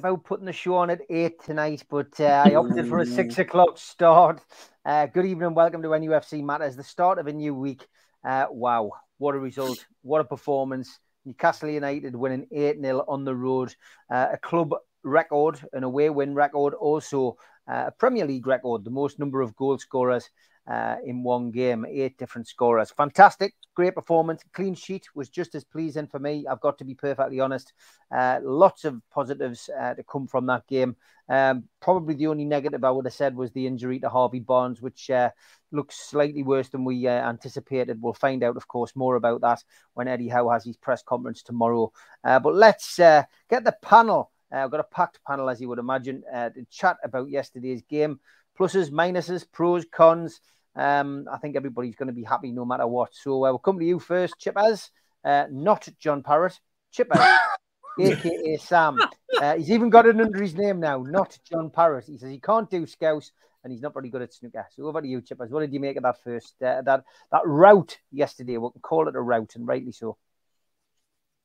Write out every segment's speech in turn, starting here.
about putting the show on at eight tonight, but uh, I opted for a six o'clock start. Uh, good evening. Welcome to NUFC Matters, the start of a new week. Uh, wow, what a result! What a performance! Newcastle United winning 8 0 on the road, uh, a club record, an away win record, also uh, a Premier League record, the most number of goal scorers uh, in one game, eight different scorers. Fantastic, great performance. Clean sheet was just as pleasing for me. I've got to be perfectly honest. Uh, lots of positives uh, to come from that game. Um, probably the only negative I would have said was the injury to Harvey Barnes, which uh, looks slightly worse than we uh, anticipated. We'll find out, of course, more about that when Eddie Howe has his press conference tomorrow. Uh, but let's get the panel. I've got a packed panel, as you would imagine, to chat about yesterday's game pluses, minuses, pros, cons. Um, I think everybody's going to be happy no matter what. So uh, we'll come to you first, Chippers, uh, not John Parrott, Chippers, aka Sam. Uh, he's even got it under his name now, not John Parrott. He says he can't do scouse and he's not very good at snooker. So over to you, Chippers. What did you make of that first uh, that that route yesterday? We can call it a route, and rightly so.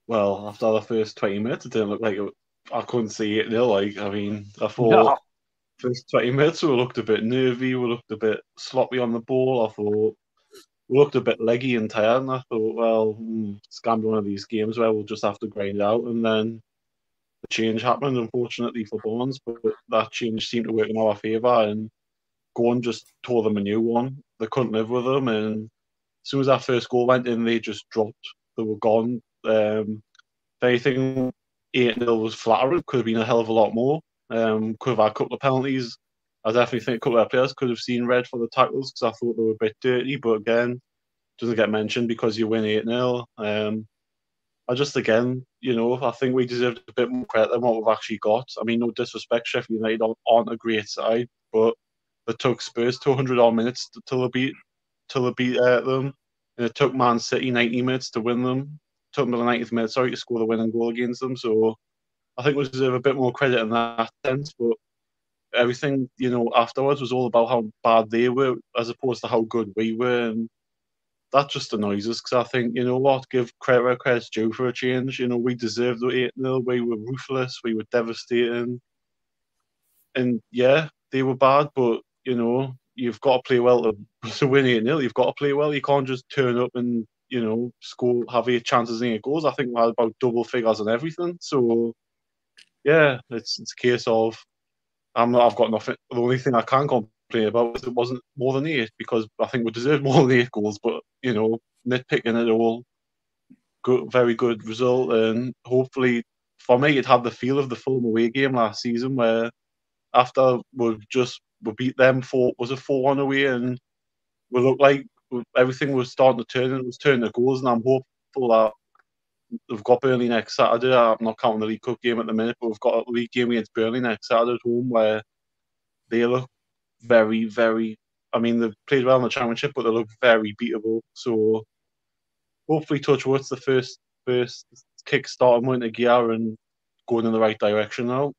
Well, after the first twenty minutes, it didn't look like it, I couldn't see it. Nil. Like I mean, I thought. No first 20 minutes, we looked a bit nervy, we looked a bit sloppy on the ball. I thought we looked a bit leggy and tired, and I thought, well, hmm, it's going to be one of these games where we'll just have to grind out. And then the change happened, unfortunately, for Barnes, but that change seemed to work in our favour. And Gordon just tore them a new one. They couldn't live with them. And as soon as our first goal went in, they just dropped. They were gone. Um, if anything, 8 0 was flattering, could have been a hell of a lot more. Um, could have had a couple of penalties. I definitely think a couple of players could have seen red for the tackles because I thought they were a bit dirty, but again, doesn't get mentioned because you win 8 0. Um, I just, again, you know, I think we deserved a bit more credit than what we've actually got. I mean, no disrespect, Sheffield United aren't a great side, but it took Spurs 200 odd minutes till they beat, till they beat uh, them. And it took Man City 90 minutes to win them. It took them the 90th minute, sorry, to score the winning goal against them. So I think we deserve a bit more credit in that sense. But everything, you know, afterwards was all about how bad they were as opposed to how good we were. And that just annoys us because I think, you know what, give credit where credit's due for a change. You know, we deserved the 8 0. We were ruthless. We were devastating. And yeah, they were bad, but, you know, you've got to play well to, to win 8 0. You've got to play well. You can't just turn up and, you know, score, have eight chances and eight goals. I think we had about double figures and everything. So, yeah, it's it's a case of I'm not, I've got nothing. The only thing I can complain about is it wasn't more than eight because I think we deserved more than eight goals. But you know, nitpicking it all, good, very good result, and hopefully for me it had the feel of the Fulham away game last season where after we just we beat them for was a four one away and we looked like everything was starting to turn and it was turning to goals and I'm hopeful that we've got Burnley next Saturday. I'm not counting the League Cup game at the minute, but we've got a league game against Burnley next Saturday at home where they look very, very. I mean, they've played well in the Championship, but they look very beatable. So hopefully, touch wood's the first first kick start them into gear and going in the right direction now.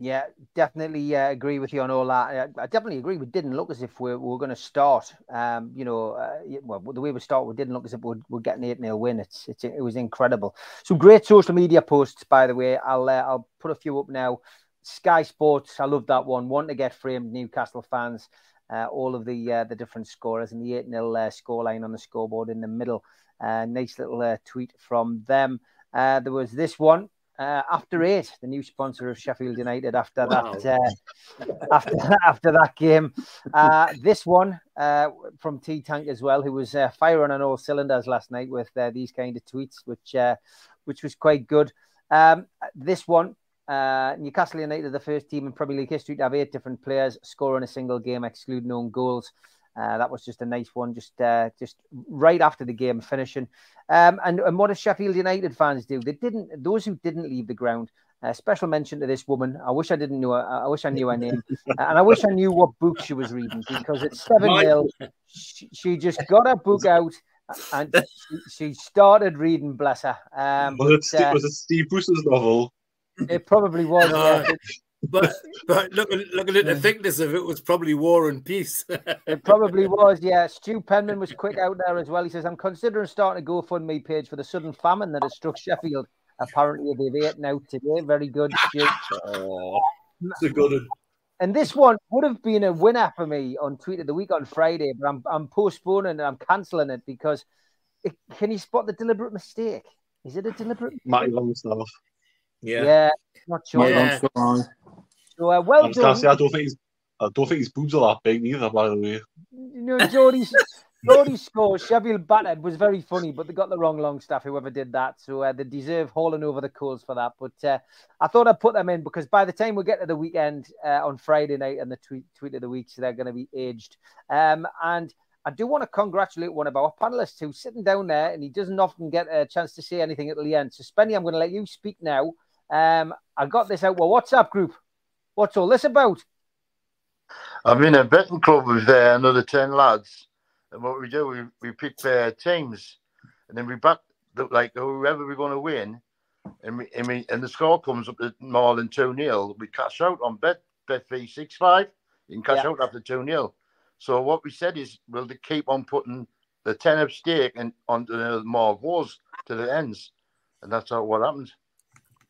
Yeah, definitely uh, agree with you on all that. I, I definitely agree. We didn't look as if we, we were going to start. Um, you know, uh, well, the way we start, we didn't look as if we'd, we'd get an eight 0 win. It's, it's it was incredible. Some great social media posts, by the way. I'll uh, I'll put a few up now. Sky Sports, I love that one. Want to get framed, Newcastle fans. Uh, all of the uh, the different scorers and the eight 0 uh, scoreline on the scoreboard in the middle. Uh, nice little tweet from them. There was this one uh, after eight, the new sponsor of Sheffield United. After wow. that, uh, after after that game, uh, this one uh, from T Tank as well, who was uh, firing on all cylinders last night with uh, these kind of tweets, which which was quite good. Um, this one. Newcastle United, the first team in Premier League history to have eight different players score in a single game, excluding own goals. Uh, that was just a nice one, just uh, just right after the game finishing. Um, and, and what did Sheffield United fans do? They didn't. Those who didn't leave the ground A special mention to this woman. I wish I didn't know her. I wish I knew her name, and I wish I knew what book she was reading because it's seven nil. She, she, just got her book out and she, she started reading. Bless her. Um, was, it, uh, was it Steve Bruce's novel? It probably was. No. Yeah. but but looking looking at the thickness of it was probably War and Peace. it probably was, yeah. Stu Penman was quick out there as well. He says, "I'm considering starting a GoFundMe page for the sudden famine that has struck Sheffield. Apparently, they've eaten out today. Very good, Stu. Oh, it's a good one. And this one would have been a winner for me on Tweet of the Week on Friday, but I'm I'm postponing and I'm cancelling it because it, can you spot the deliberate mistake? Is it a deliberate? Matty Longstaff. Yeah. Yeah. Not sure. Yeah. So uh, well I'm done. say, I don't think he's, I don't think his boobs are that big neither. By the way, You know, Geordie's Geordie's score, Sheffield battered was very funny, but they got the wrong Longstaff, whoever did that. So uh, they deserve hauling over the coals for that. But uh, I thought I'd put them in because by the time we get to the weekend uh, on Friday night and the tweet, tweet of the week, so they're going to be aged. Um, and I do want to congratulate one of our panelists who's sitting down there and he doesn't often get a chance to say anything at the end. So, Spenny, I'm going to let you speak now. Um, I got this out. Well, WhatsApp group. What's all this about? I'm in a betting club with uh, another 10 lads. And what we do, we, we pick uh, teams and then we back the, like whoever we're going to win. And we, and we and the score comes up to more than 2 0. We cash out on bet, bet fee 6 5. You can cash Yeah. out after 2 0. So what we said is we'll keep on putting the 10 up stake and onto the more goals to the ends. And that's how what happens.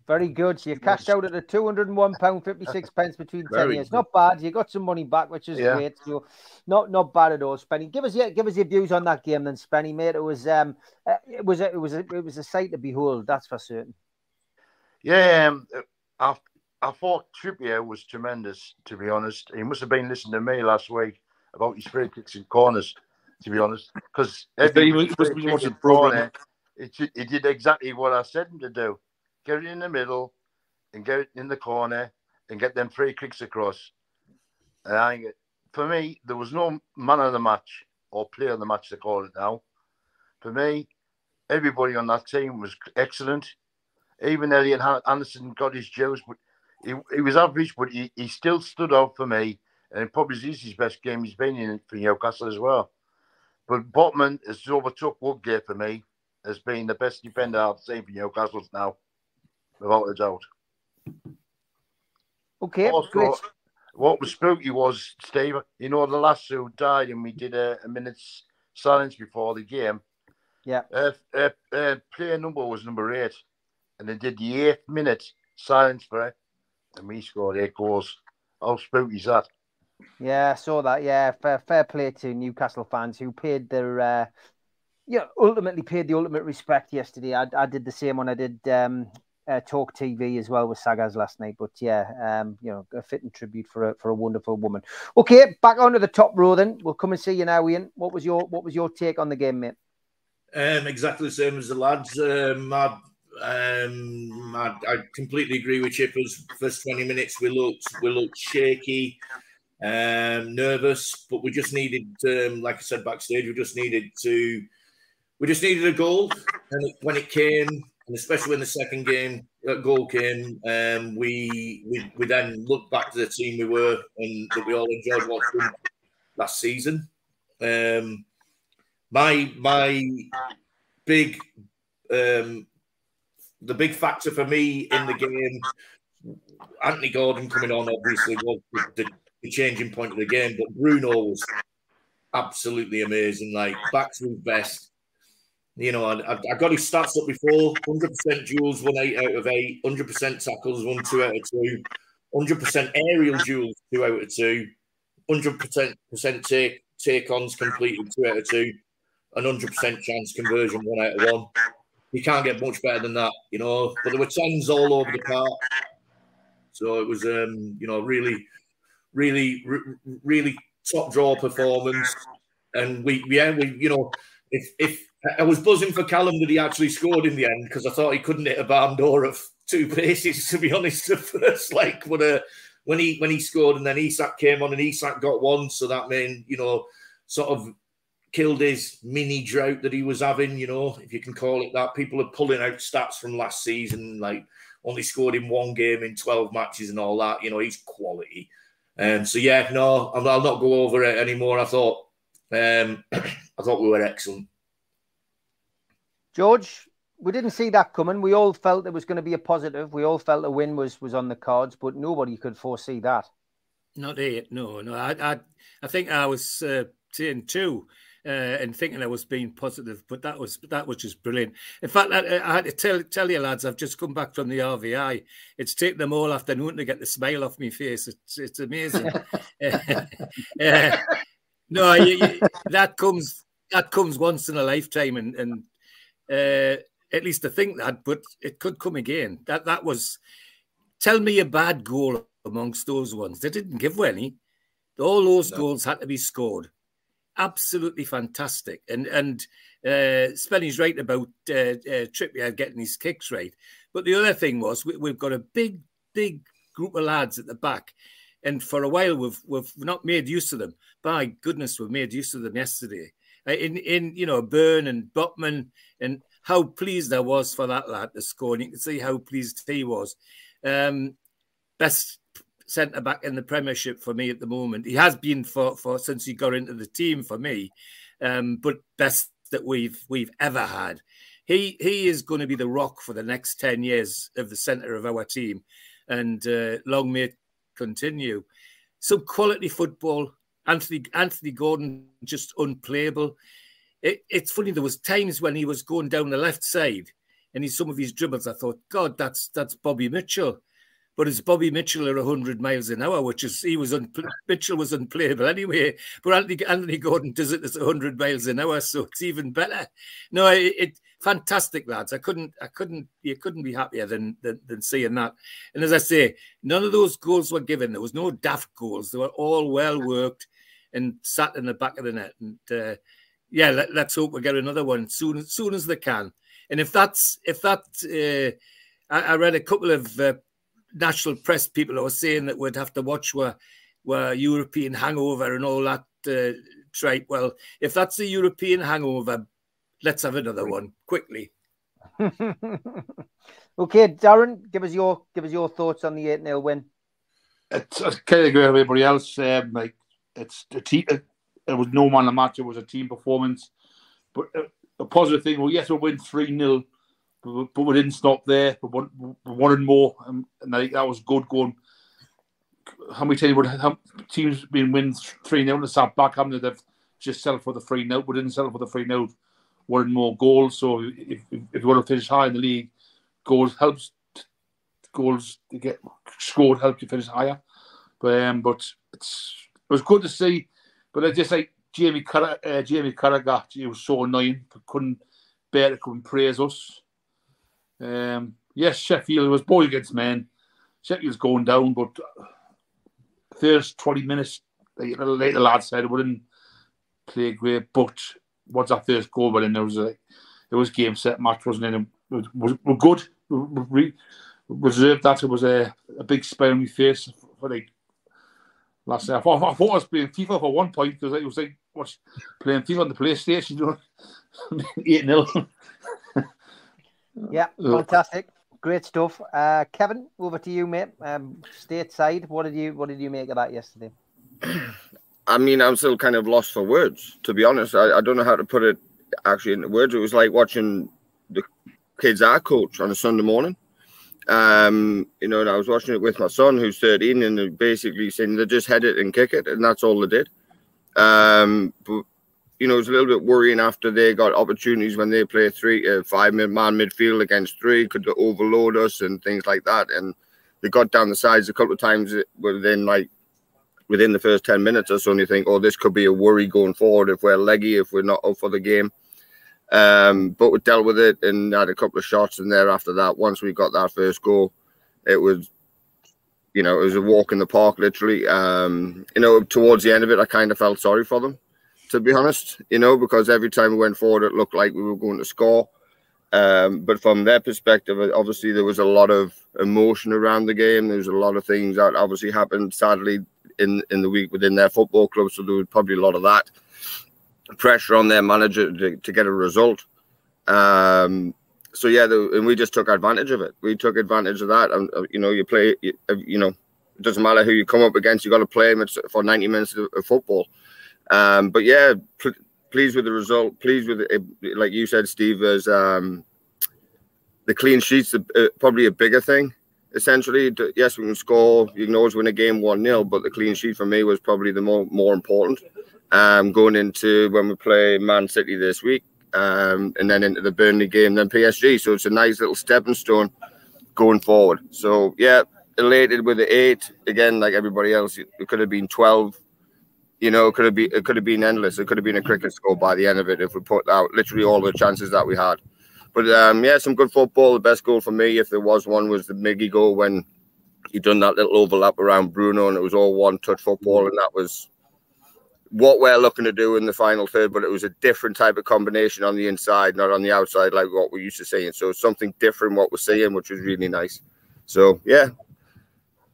Very good. So you cashed out at a two hundred and one pound fifty six pence between ten Very years. good. Not bad. You got some money back, which is Yeah. great. So not not bad at all. Spenny, give us your give us your views on that game, then, Spenny, mate. It was um, uh, it was a, it was a, it was a sight to behold. That's for certain. Yeah, um, I, I thought Trippier was tremendous, to be honest. He must have been listening to me last week about his free kicks and corners, to be honest. Because He was- he must be watching the programme. he did exactly what I said him to do get it in the middle and get it in the corner and get them free kicks across. And I for me, there was no man of the match or player of the match, they call it now. For me, everybody on that team was excellent even Elliot Anderson got his dues, but he, he was average, but he, he still stood out for me. And it probably is his best game he's been in for Newcastle as well. But Botman has overtook Woodgate for me as being the best defender I've seen for Newcastle now, without a doubt. Okay, Also, great. what was spooky was, Steve, you know, the last who died, and we did a, a minute's silence before the game. Yeah. Uh, uh, uh, player number was number eight, and they did the eighth minute silence for it, and we scored eight goals. How spooky is that? Yeah, I saw that. Yeah, fair, fair play to Newcastle fans who paid their, uh, know, ultimately paid the ultimate respect yesterday. I, I did the same when I did um, uh, Talk TV as well with Sagas last night. But yeah, um, you know, a fitting tribute for a for a wonderful woman. Okay, back onto the top row then. We'll come and see you now, Ian. What was your what was your take on the game, mate? Um, exactly the same as the lads. Um, I, um, I, I completely agree with Chippers. First twenty minutes, we looked we looked shaky, um, nervous, but we just needed, um, like I said backstage, we just needed to, we just needed a goal, and when it came, and especially when the second game that goal came, um, we, we we then looked back to the team we were and that we all enjoyed watching last season. Um, my my big um the big factor for me in the game Anthony Gordon coming on obviously was the, the changing point of the game but Bruno was absolutely amazing like back to his best you know I, I- got his stats up before 100% duels one eight out of eight 100% tackles one two out of two 100% aerial duels two out of two 100% take take ons completed two out of two an hundred percent chance conversion, one out of one. You can't get much better than that, you know. But there were tens all over the park, so it was, um, you know, really, really, re- really top draw performance. And we, yeah, we, you know, if if I was buzzing for Callum that he actually scored in the end because I thought he couldn't hit a barn door of two paces. To be honest, the first like when uh, when he when he scored and then Isak came on and Isak got one, so that meant you know sort of killed his mini drought that he was having, you know, if you can call it that. People are pulling out stats from last season, like only scored in one game in 12 matches and all that. You know, he's quality. Um, so yeah, no, I'll not go over it anymore. I thought, um, I thought we were excellent. George, we didn't see that coming. We all felt it was going to be a positive. We all felt a win was was on the cards, but nobody could foresee that. Not it. No, no. I, I, I think I was uh, saying two. Uh, and thinking I was being positive, but that was that was just brilliant. In fact, I, I, had to tell tell you lads, I've just come back from the RVI. It's taken them all afternoon to get the smile off my face. It's it's amazing. uh, no, you, you, that comes that comes once in a lifetime, and and uh, at least I think that, but it could come again. That that was. Tell me a bad goal amongst those ones. They didn't give any. All those no. goals had to be scored. Absolutely fantastic. And and uh, Spenny's right about uh, uh, Trippier getting his kicks right. But the other thing was we, we've got a big, big group of lads at the back. And for a while, we've we've not made use of them. By goodness, we've made use of them yesterday. Uh, in in you know Burn and Botman and how pleased I was for that lad to score. And you can see how pleased he was. Um, best centre back in the Premiership for me at the moment. He has been for, for since he got into the team for me, um, but best that we've we've ever had. He he is going to be the rock for the next ten years of the centre of our team, and uh, long may it continue. Some quality football. Anthony Anthony Gordon just unplayable. It, it's funny. There was times when he was going down the left side, and he some of his dribbles. I thought, God, that's that's Bobby Mitchell but it's Bobby Mitchell at 100 miles an hour, which is he was un, Mitchell was unplayable anyway. But Anthony, Anthony Gordon does it at 100 miles an hour, so it's even better. No, it, it fantastic lads. I couldn't, I couldn't, you couldn't be happier than, than than seeing that. And as I say, none of those goals were given. There was no daft goals. They were all well worked and sat in the back of the net. And uh, yeah, let, us hope we get another one soon, as soon as they can. And if that's if that, uh, I, I, read a couple of uh, national press people are saying that we'd have to watch where, where European hangover and all that uh, tripe. Well, if that's the European hangover, let's have another one quickly. okay, Darren, give us your give us your thoughts on the eight 0 win. It's, I kind of agree with everybody else. Um, like it's a team. It, was no man a match. It was a team performance. But a, a positive thing. Well, yes, we win three 0 but, but we didn't stop there. We, want, we wanted more, and, and that, that was good going. How many times would how, teams been win three 0 and sat back, haven't they? They've just settled for the three 0 We didn't settle for the three 0 Wanted more goals. So if, if, if you want to finish high in the league, goals helps. Goals to get scored help you finish higher. But um, but it's it was good to see. But I just like Jamie Car- uh, Jamie Carragher, he was so annoying. Couldn't bear to come praise us. Um, yes, Sheffield was boy against men. Sheffield's going down, but first 20 minutes, like the lad said, we didn't play great. But once our first goal went in, there was a it was game set match, wasn't it? It was, we're good. We, we reserved that. It was a, a big smile on my face for like last night. I thought, I thought I was playing FIFA for one point because it was like watch, playing FIFA on the PlayStation, you know, 8 0. Yeah, fantastic. Great stuff. Uh, Kevin, over to you, mate. Um, stateside, what did you what did you make of that yesterday? I mean, I'm still kind of lost for words, to be honest. I, I don't know how to put it actually into words. It was like watching the kids I coach on a Sunday morning. Um, you know, and I was watching it with my son who's 13, and basically saying they just head it and kick it, and that's all they did. Um, but you know, it was a little bit worrying after they got opportunities when they play three, uh, five man midfield against three, could overload us and things like that. And they got down the sides a couple of times within like within the first 10 minutes or so. And you think, oh, this could be a worry going forward if we're leggy, if we're not up for the game. Um, but we dealt with it and had a couple of shots. And there after that, once we got that first goal, it was you know, it was a walk in the park, literally. Um, you know, towards the end of it, I kind of felt sorry for them to be honest, you know, because every time we went forward, it looked like we were going to score. Um, but from their perspective, obviously there was a lot of emotion around the game. There was a lot of things that obviously happened, sadly, in in the week within their football club. So there was probably a lot of that pressure on their manager to, to get a result. Um, so yeah, the, and we just took advantage of it. We took advantage of that, and uh, you know, you play, you, uh, you know, it doesn't matter who you come up against. You got to play them for ninety minutes of, football. Um, but yeah, pl- pleased with the result. Pleased with it, like you said, Steve. As um, the clean sheets, uh, probably a bigger thing. Essentially, yes, we can score. You can always win a game one 0 but the clean sheet for me was probably the more more important. Um, going into when we play Man City this week, um, and then into the Burnley game, then PSG. So it's a nice little stepping stone going forward. So yeah, elated with the eight again, like everybody else. It could have been twelve. You know, it could have been it could have been endless. It could have been a cricket score by the end of it if we put out literally all the chances that we had. But um, yeah, some good football. The best goal for me, if there was one, was the Miggy goal when he done that little overlap around Bruno, and it was all one touch football, and that was what we're looking to do in the final third. But it was a different type of combination on the inside, not on the outside, like what we're used to seeing. So something different what we're seeing, which was really nice. So yeah,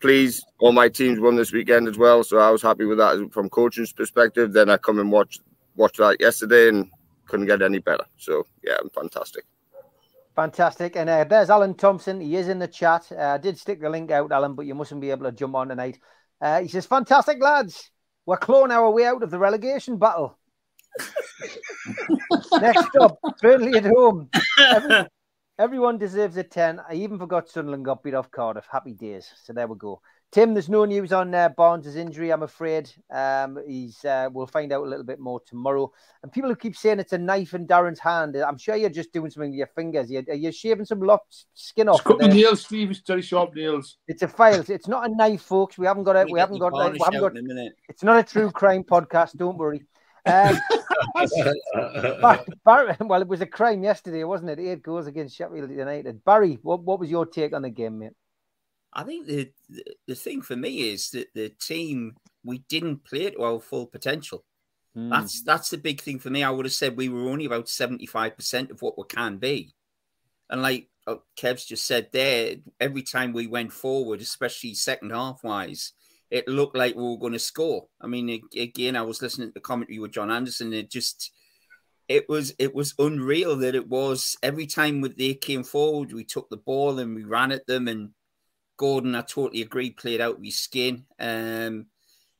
please, all my teams won this weekend as well, so I was happy with that from coaching's perspective. Then I come and watch watch that yesterday and couldn't get any better. So yeah, I'm fantastic. Fantastic. And uh, there's Alan Thompson. He is in the chat. Uh, I did stick the link out, Alan, but you mustn't be able to jump on tonight. Uh, he says, Fantastic, lads. We're clawing our way out of the relegation battle. Next up, Burnley at home. Every, everyone deserves a 10. I even forgot Sunderland got beat off Cardiff. Happy days. So there we go. Tim, there's no news on uh, Barnes' injury, I'm afraid. Um, he's uh, we'll find out a little bit more tomorrow. And people who keep saying it's a knife in Darren's hand, I'm sure you're just doing something with your fingers. You're, you're shaving some lots skin off. It's nails, Steve. It's very sharp nails. It's a file. It's not a knife, folks. We haven't got it. We haven't got. Uh, we haven't got. It's not a true crime podcast. Don't worry. Um, Barry, well, it was a crime yesterday, wasn't it? Eight goals against Sheffield United. Barry, what, what was your take on the game, mate? I think the, the, the thing for me is that the team we didn't play to our full potential. Mm. That's that's the big thing for me. I would have said we were only about seventy five percent of what we can be, and like uh, Kev's just said there, every time we went forward, especially second half wise, it looked like we were going to score. I mean, again, I was listening to the commentary with John Anderson. It just it was it was unreal that it was every time they came forward, we took the ball and we ran at them and Gordon, I totally agree, played out with his skin. Um,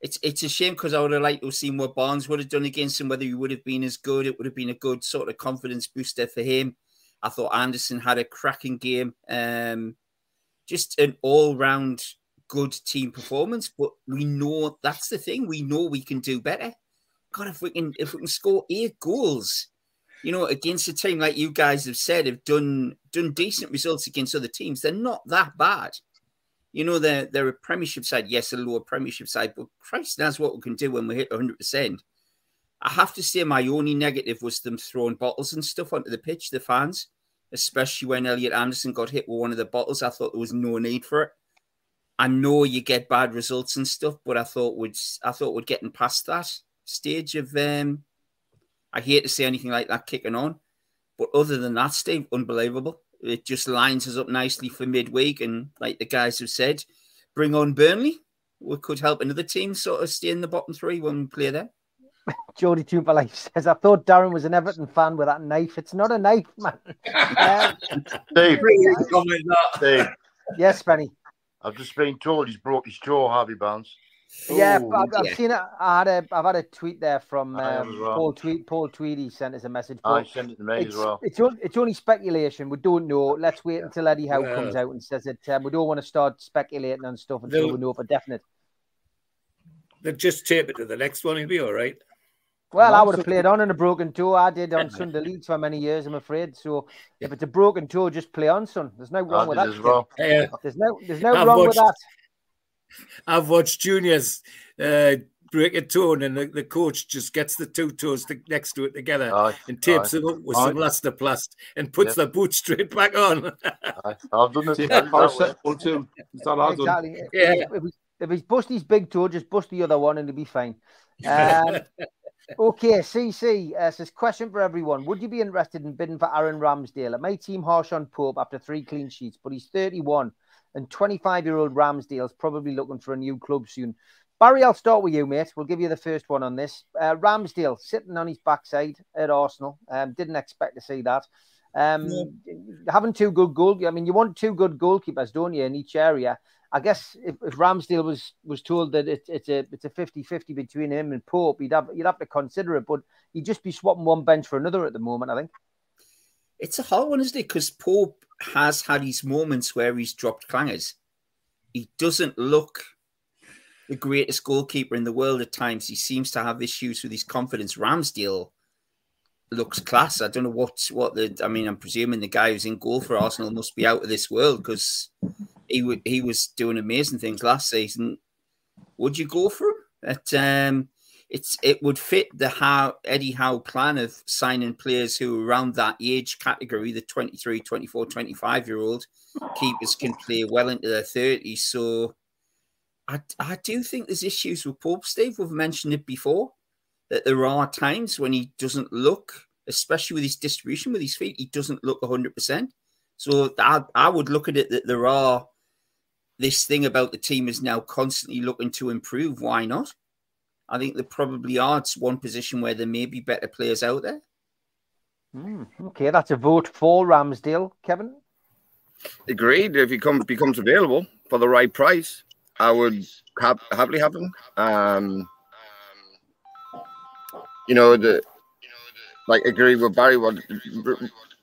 it's it's a shame because I would have liked to have seen what Barnes would have done against him, whether he would have been as good. It would have been a good sort of confidence booster for him. I thought Anderson had a cracking game. Um, just an all round good team performance. But we know that's the thing. We know we can do better. God, if we can if we can score eight goals, you know, against a team like you guys have said have done done decent results against other teams, they're not that bad you know, they're, they're a Premiership side. Yes, a lower Premiership side, but Christ knows what we can do when we hit 100%. I have to say, my only negative was them throwing bottles and stuff onto the pitch, the fans, especially when Elliot Anderson got hit with one of the bottles. I thought there was no need for it. I know you get bad results and stuff, but I thought we'd I thought we're getting past that stage of um I hate to say anything like that kicking on. But other than that, Steve, unbelievable it just lines us up nicely for midweek. And like the guys have said, bring on Burnley. We could help another team sort of stay in the bottom three when we play there. Jody Life says, I thought Darren was an Everton fan with that knife. It's not a knife, man. um, Dave, Dave. Yes, Benny. I've just been told he's broke his jaw, Harvey Barnes. Yeah, Ooh, I've, I've seen it. I had a, I've had a tweet there from um, well. Paul Tweet. Paul Tweedy sent us a message. I sent it to me as well. It's, it's only speculation. We don't know. Let's wait until Eddie Howe yeah. comes out and says it. Um, we don't want to start speculating on stuff until They'll, we know for definite. They'll just tape it to the next one. He'll be all right. Well, I would have played on in a broken toe. I did on Sunday Leeds for many years, I'm afraid. So if it's a broken toe, just play on, son. There's no wrong with that. Well. There's no, there's no I've wrong watched, with that. I've watched juniors uh, break a toe, and the, the coach just gets the two toes to, next to it together aye, and tapes aye. them up with aye. some elastoplast and puts yeah. the boot straight back on. I've done it. exactly. Yeah. If, if, if he's bust his big toe, just bust the other one and he'll be fine. Um, okay, CC uh, says question for everyone: Would you be interested in bidding for Aaron Ramsdale? It may seem harsh on Pope after three clean sheets, but he's 31 and 25 year old Ramsdale's probably looking for a new club soon. Barry, I'll start with you, mate. We'll give you the first one on this. Uh, Ramsdale sitting on his backside at Arsenal. Um, didn't expect to see that. Um, having two good goal, I mean, you want two good goalkeepers, don't you, in each area? I guess if, if Ramsdale was was told that it, it's a it's a 50-50 between him and Pope, you'd have you'd have to consider it, but he'd just be swapping one bench for another at the moment. I think it's a hard one, isn't it? Because Pope has had his moments where he's dropped clangers. He doesn't look the greatest goalkeeper in the world at times. He seems to have issues with his confidence. Ramsdale looks class. I don't know what what the. I mean, I'm presuming the guy who's in goal for Arsenal must be out of this world because he would he was doing amazing things last season. Would you go for him? At, um, it's it would fit the how Eddie Howe plan of signing players who are around that age category, the 23, 24, 25 year old keepers can play well into their 30s. So I, I do think there's issues with Pope, Steve. We've mentioned it before that there are times when he doesn't look, especially with his distribution with his feet, he doesn't look 100%. So I, I would look at it that there are this thing about the team is now constantly looking to improve. Why not? I think there probably are it's one position where there may be better players out there. Mm, okay, that's a vote for Ramsdale, Kevin. Agreed. If he comes becomes available for the right price, I would ha- happily have him. Um, you know the like agree with Barry. What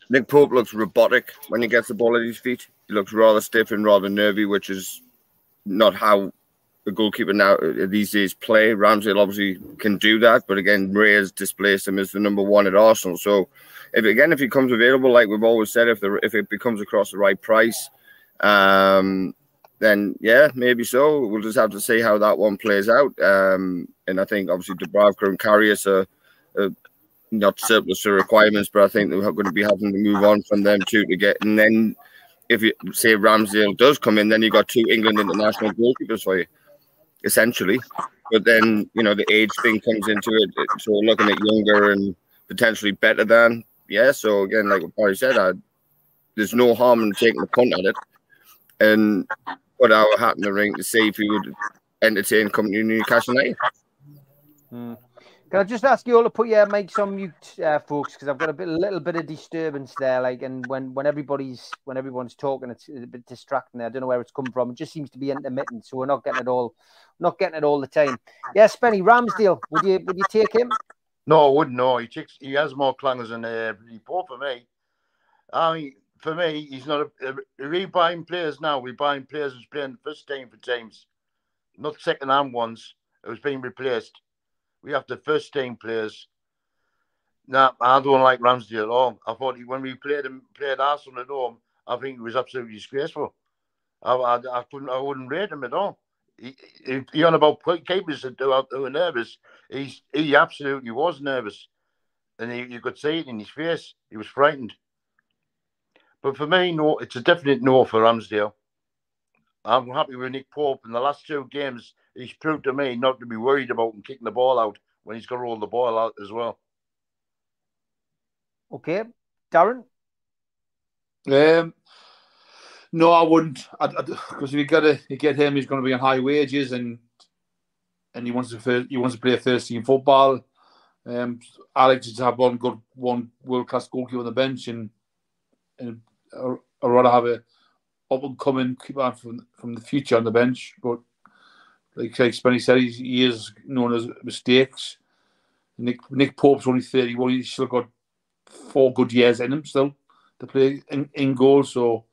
Nick Pope looks robotic when he gets the ball at his feet. He looks rather stiff and rather nervy, which is not how the goalkeeper now uh, these days play. Ramsdale obviously can do that, but again, Raya has displaced him as the number one at Arsenal. So, if again, if he comes available, like we've always said, if the if it becomes across the right price, um, then yeah, maybe so. We'll just have to see how that one plays out. Um, and I think obviously Dubravka and Karius are, are not surplus to requirements, but I think they're going to be having to move on from them too to get. And then if you say Ramsdale does come in, then you've got two England international goalkeepers for you essentially. But then, you know, the age thing comes into it. So looking at younger and potentially better than, yeah. So again, like what Barry said, I, there's no harm in taking a punt at it and put our hat in the ring to see if he would entertain coming to Newcastle United. Hmm. Can I just ask you all to put your mics on mute, uh, folks, because I've got a bit, a little bit of disturbance there. Like, and when when everybody's when everyone's talking, it's a bit distracting. I don't know where it's come from. It just seems to be intermittent, so we're not getting it all, not getting it all the time. Yes, Benny Ramsdale, would you would you take him? No, I wouldn't. No, he takes, he has more clangers than uh, Pope for me. I mean, for me, he's not a. a we buying players now. We're buying players who's playing first team for teams, not second hand ones who's being replaced. We have the first team players. Now, I don't like Ramsdale at all. I thought he, when we played him, played Arsenal at home, I think he was absolutely disgraceful. I, I, I couldn't, I wouldn't rate him at all. He, he, he on about keepers that do were nervous. He's, he absolutely was nervous, and he, you could see it in his face. He was frightened. But for me, no, it's a definite no for Ramsdale. I'm happy with Nick Pope. In the last two games, he's proved to me not to be worried about him kicking the ball out when he's got to roll the ball out as well. Okay, Darren. Um, no, I wouldn't. Because if you got to you get him, he's going to be on high wages, and and he wants to he wants to play first team football. Um, Alex just have one good one world class goalkeeper on the bench, and and I'd rather have a up and coming keeper from from the future on the bench. But like like Spenny said, he's, he is known as mistakes. Nick Nick Pope's only thirty one. He's still got four good years in him still to play in, in goal. So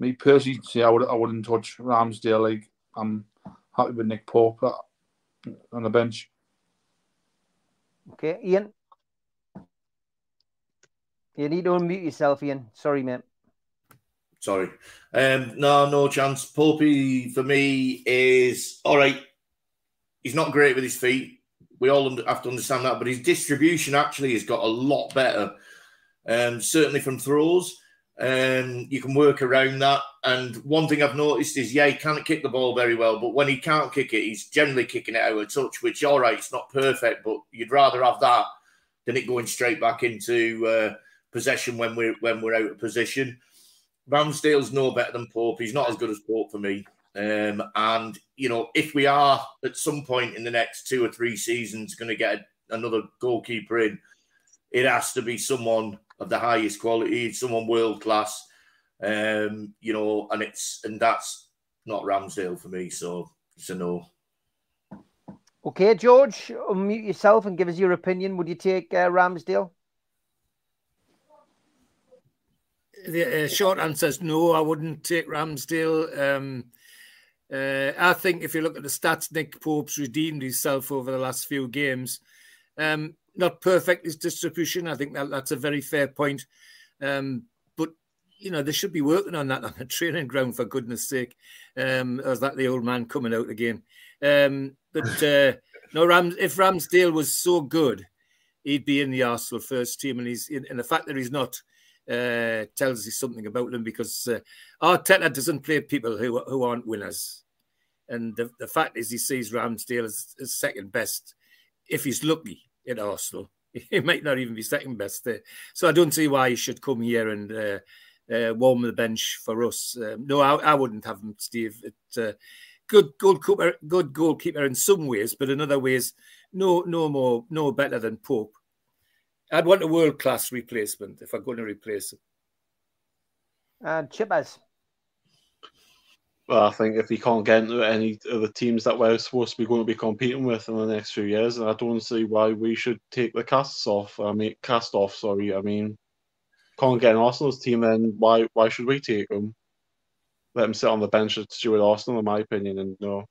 me personally, see, I would I wouldn't touch Ramsdale. Like I'm happy with Nick Pope on the bench. Okay, Ian. You need to unmute yourself, Ian. Sorry, mate. Sorry. Um, no, no chance. Popey for me is all right. He's not great with his feet. We all have to understand that, but his distribution actually has got a lot better. Um, certainly from throws. Um, you can work around that. And one thing I've noticed is, yeah, he can't kick the ball very well, but when he can't kick it, he's generally kicking it out of touch, which, all right, it's not perfect, but you'd rather have that than it going straight back into uh, possession when we're when we're out of position. Ramsdale's no better than Pope. He's not as good as Pope for me. Um, and you know, if we are at some point in the next two or three seasons going to get another goalkeeper in, it has to be someone of the highest quality, someone world class. Um, you know, and it's and that's not Ramsdale for me, so it's a no. Okay, George, unmute yourself and give us your opinion. Would you take uh, Ramsdale? The uh, short answer is no. I wouldn't take Ramsdale. Um, uh, I think if you look at the stats, Nick Pope's redeemed himself over the last few games. Um, not perfect his distribution. I think that, that's a very fair point. Um, but you know they should be working on that on the training ground for goodness sake. Um, that the old man coming out again? Um, but uh, no, Rams. If Ramsdale was so good, he'd be in the Arsenal first team, and he's in, and the fact that he's not uh, tells you something about them because uh, Arteta doesn't play people who who aren't winners, and the, the fact is he sees Ramsdale as, as second best if he's lucky at Arsenal. He might not even be second best there, so I don't see why he should come here and. Uh, uh, warm the bench for us. Um, no, I, I, wouldn't have him, Steve. It, uh, good goalkeeper, good goalkeeper in some ways, but in other ways, no, no more, no better than Pope. I'd want a world class replacement if I'm going to replace him. And Chippers. Well, I think if he can't get into any of the teams that we're supposed to be going to be competing with in the next few years, I don't see why we should take the casts off. I mean, cast off. Sorry, I mean, can't get an Arsenal's team, then why why should we take him? let him sit on the bench at Stuart Arsenal, in my opinion, and no.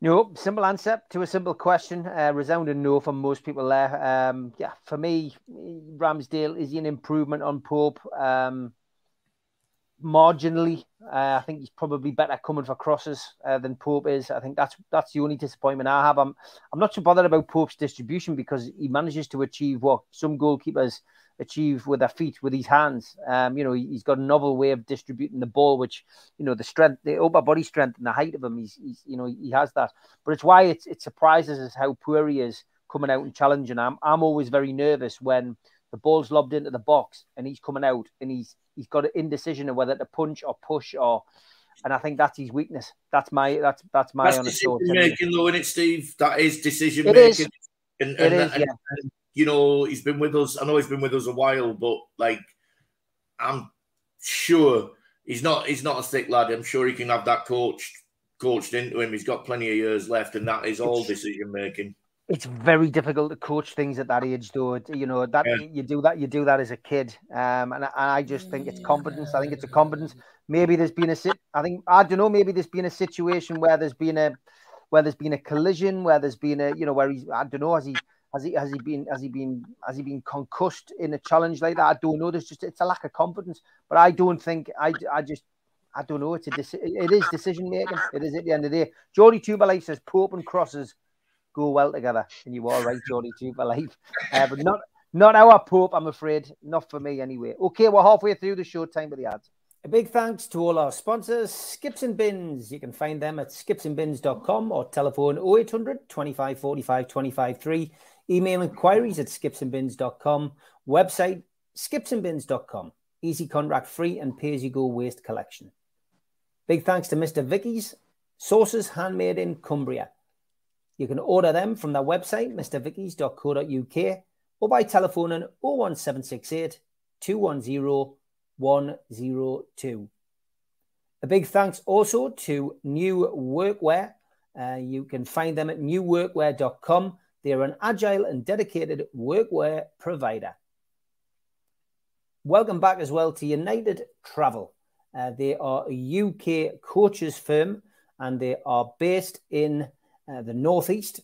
No, simple answer to a simple question. Uh, resounding no from most people there. Um, yeah, for me, Ramsdale is he an improvement on Pope? Um, marginally, uh, I think he's probably better coming for crosses uh, than Pope is. I think that's that's the only disappointment I have. I'm I'm not so bothered about Pope's distribution because he manages to achieve what some goalkeepers achieve with their feet, with his hands. Um, you know, he's got a novel way of distributing the ball, which you know the strength, the upper body strength, and the height of him. He's, he's you know, he has that. But it's why it's, it surprises us how poor he is coming out and challenging. I'm I'm always very nervous when the ball's lobbed into the box and he's coming out and he's he's got an indecision of whether to punch or push or. And I think that's his weakness. That's my that's that's my that's honest decision making, though, isn't it, Steve? That is decision it making. Is. And, and, is, and, yeah you know, he's been with us. I know he's been with us a while, but like, I'm sure he's not. He's not a thick lad. I'm sure he can have that coached coached into him. He's got plenty of years left, and that is all decision making. It's very difficult to coach things at that age, though. You know that yeah. you do that. You do that as a kid, um, and, and I just think it's confidence. I think it's a confidence. Maybe there's been a sit. I think I don't know. Maybe there's been a situation where there's been a where there's been a collision, where there's been a you know where he's I don't know has he has he has he been has he been has he been concussed in a challenge like that? I don't know. There's just it's a lack of confidence. But I don't think I I just I don't know. It's a deci- it is decision making. It is at the end of the day. Jordy Tuberlife says Pope and crosses go well together, and you are right, Johnny. Jordy Tuberlife. Uh, but not not our Pope, I'm afraid. Not for me anyway. Okay, we're halfway through the show. Time for the ads. A big thanks to all our sponsors, Skips and Bins. You can find them at skipsandbins.com or telephone 0800 25 45 25 3 Email inquiries at skipsandbins.com. Website skipsandbins.com. Easy contract free and pay as you go waste collection. Big thanks to Mr. Vikki's sauces handmade in Cumbria. You can order them from their website, mrvikkis.co.uk, or by telephoning 01768 210 102. A big thanks also to New Workwear. Uh, you can find them at newworkwear.com. They're an agile and dedicated workwear provider. Welcome back as well to United Travel. Uh, they are a UK coaches firm and they are based in uh, the Northeast.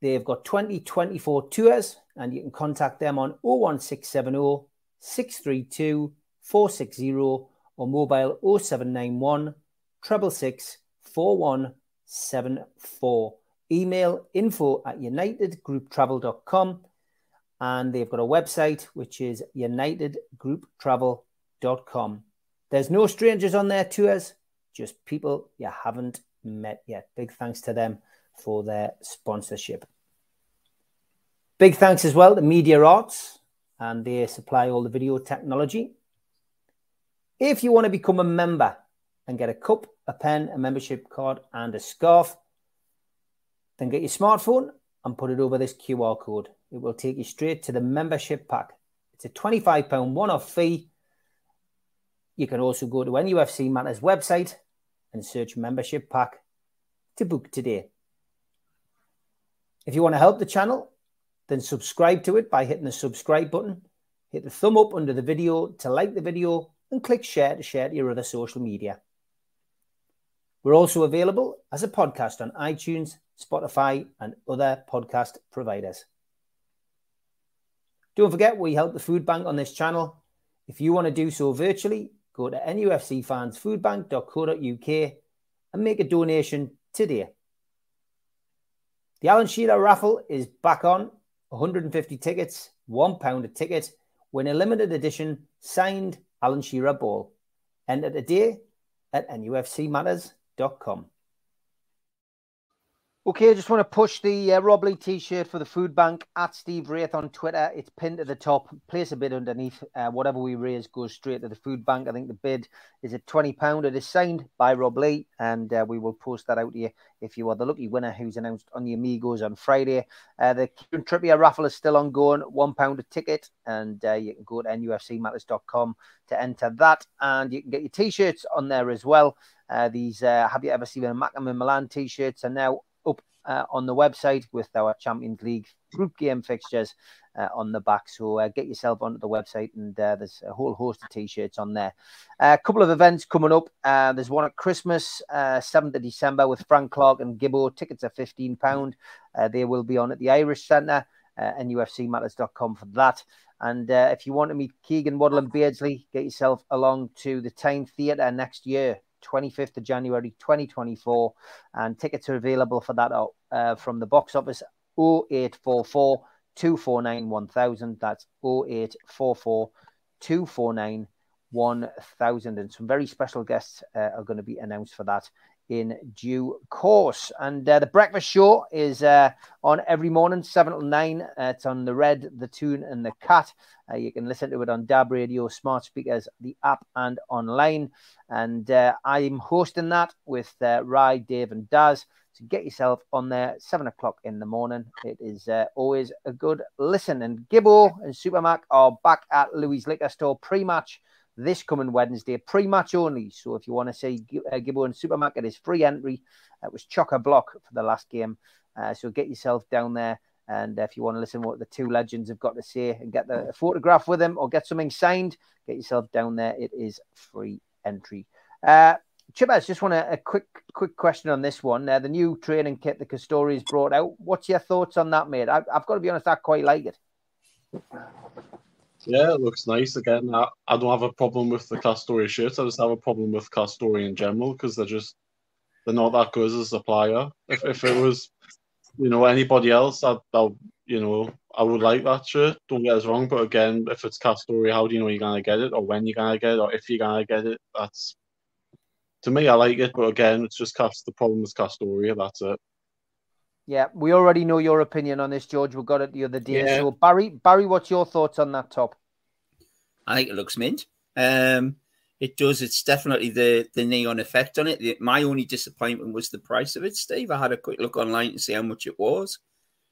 They've got 2024 tours and you can contact them on 01670 632 460 or mobile 0791 666 4174 email info at unitedgrouptravel.com and they've got a website which is unitedgrouptravel.com. There's no strangers on their tours, just people you haven't met yet. Big thanks to them for their sponsorship. Big thanks as well to Media Arts, and they supply all the video technology. If you want to become a member and get a cup, a pen, a membership card, and a scarf, then get your smartphone and put it over this QR code. it will take you straight to the membership pack. It's a £25 one off fee. You can also go to NUFC Matters website and search membership pack to book today. If you want to help the channel, then subscribe to it by hitting the subscribe button. Hit the thumb up under the video to like the video and click share to share to your other social media. We're also available as a podcast on iTunes, Spotify, and other podcast providers. Don't forget, we help the food bank on this channel. If you want to do so virtually, go to nufcfansfoodbank.co.uk and make a donation today. The Alan Shearer raffle is back on 150 tickets, £1 a ticket, win a limited edition signed Alan Shearer ball. Enter today at nufcmatters.com. Okay, I just want to push the uh, Rob Lee t-shirt for the food bank at Steve Wraith on Twitter. It's pinned to the top. Place a bid underneath. Uh, whatever we raise goes straight to the food bank. I think the bid is at twenty pound. It is signed by Rob Lee, and uh, we will post that out to you if you are the lucky winner who's announced on the Amigos on Friday. Uh, the Kieran Trippier raffle is still ongoing. One pound a ticket, and uh, you can go to nufcmatters.com to enter that, and you can get your t-shirts on there as well. Uh, these Have you ever seen a Mackem Milan t-shirts are now uh, on the website with our Champions League group game fixtures uh, on the back. So uh, get yourself onto the website, and uh, there's a whole host of t-shirts on there. Uh, a couple of events coming up. Uh, there's one at Christmas, seventh of December, with Frank Clark and Gibbo. Tickets are fifteen pound. they will be on at the Irish Centre. Uh, nufcmatters.com for that. And if you want to meet Keegan Waddle and Beardsley, get yourself along to the Tyne Theatre next year. 25th of January 2024. And tickets are available for that uh, from the box office 0844 249 1000. That's 0844 249 1000. And some very special guests uh, are going to be announced for that in due course. And uh, the breakfast show is uh, on every morning, 7 till 9. Uh, it's on the Red, the Tune, and the Cat. Uh, you can listen to it on DAB Radio, smart speakers, the app, and online. And uh, I'm hosting that with uh, Rye, Dave, and Daz. So get yourself on there, 7 o'clock in the morning. It is always a good listen. And Gibbo and Supermac are back at Louis Liquor Store pre match this coming Wednesday, pre-match only. So if you want to see uh, Gibbo and Supermarket is free entry. It was chock a block for the last game. Uh, so get yourself down there. And if you want to listen what the two legends have got to say and get the photograph with them or get something signed, get yourself down there. It is free entry. Uh, Chippers, just want a, a, quick quick question on this one. Uh, the new training kit the Castore's brought out. What's your thoughts on that, mate? I, I've got to be honest, I quite like it. Yeah, it looks nice. Again, I, I don't have a problem with the Castore shirts. I just have a problem with Castore in general because they're just they're not that good as a supplier. If if it was, you know, anybody else, I, I you know, I would like that shirt. Don't get us wrong, but again, if it's Castore, how do you know you're gonna get it, or when you're gonna get it, or if you're gonna get it? That's to me, I like it, but again, it's just cast. The problem is Castore. That's it. Yeah, we already know your opinion on this, George. We got it the other day. Yeah. So Barry, Barry, what's your thoughts on that top? I think it looks mint. Um, it does. It's definitely the the neon effect on it. The, my only disappointment was the price of it, Steve. I had a quick look online to see how much it was,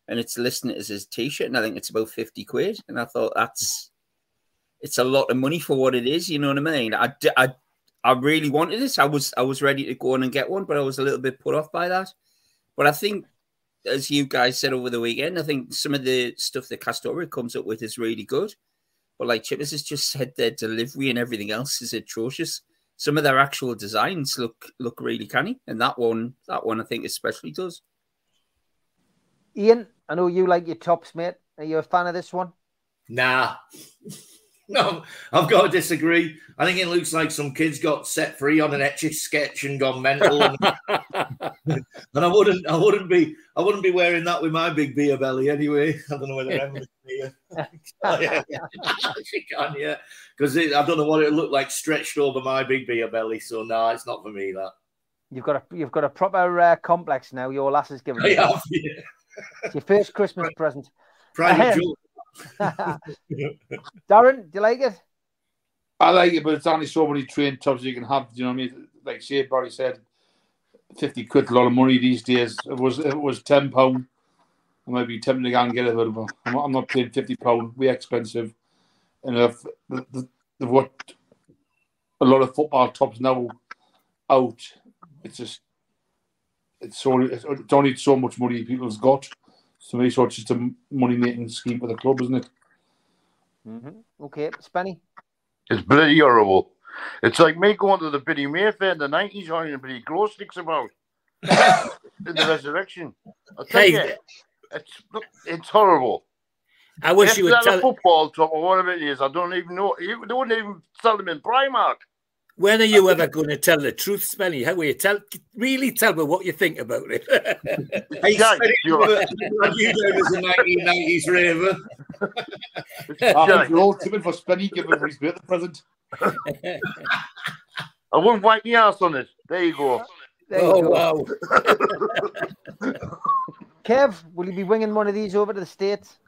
and it's listed as his t-shirt, and I think it's about fifty quid. And I thought that's it's a lot of money for what it is. You know what I mean? I, I, I really wanted this. I was I was ready to go on and get one, but I was a little bit put off by that. But I think as you guys said over the weekend, I think some of the stuff that Castore comes up with is really good. But like Chippers has just said, their delivery and everything else is atrocious. Some of their actual designs look look really canny, and that one, that one, I think especially does. Ian, I know you like your tops, mate. Are you a fan of this one? Nah. No, I've got to disagree. I think it looks like some kids got set free on an etch sketch and gone mental. And, and, I wouldn't, I wouldn't be, I wouldn't be wearing that with my big beer belly anyway. I don't know whether Emily's here. oh, yeah, she can, yeah, because I don't know what it looked like stretched over my big beer belly. So no, it's not for me. That you've got a, you've got a proper uh, complex now. Your lass has given you. Have, yeah. It's your first Christmas present. Private joke. Darren, do you like it? I like it, but it's only so many train tops you can have. You know what I mean? Like Shea Barry said, fifty quid a lot of money these days. It was it was ten pound. I might be tempted to go and get a little. But I'm not, I'm not paying fifty pound. Way expensive, and if they've got a lot of football tops now out, it's just it's so it's only so much money people's got. So maybe so it's just a money making scheme for the club, isn't it? Mm-hmm. Okay, Spenny. It's bloody horrible. It's like me going to the Biddy Mayfair in the nineties on a bloody glow sticks about in the resurrection. I tell Hey, you, it's it's horrible. I wish If you would they're tell a football top or whatever it is. I don't even know. You- They wouldn't even sell them in Primark. When are you ever going to tell the truth, Spenny? How will you tell? Really tell me what you think about it. Hey, Jack, Spenny, you're- like you down as a 1990s raver. I Jack, think we're all tipping for Spenny giving for his birthday present. I wouldn't wipe the ass on it. There you go. There you oh go. wow! Kev, will you be winging one of these over to the States?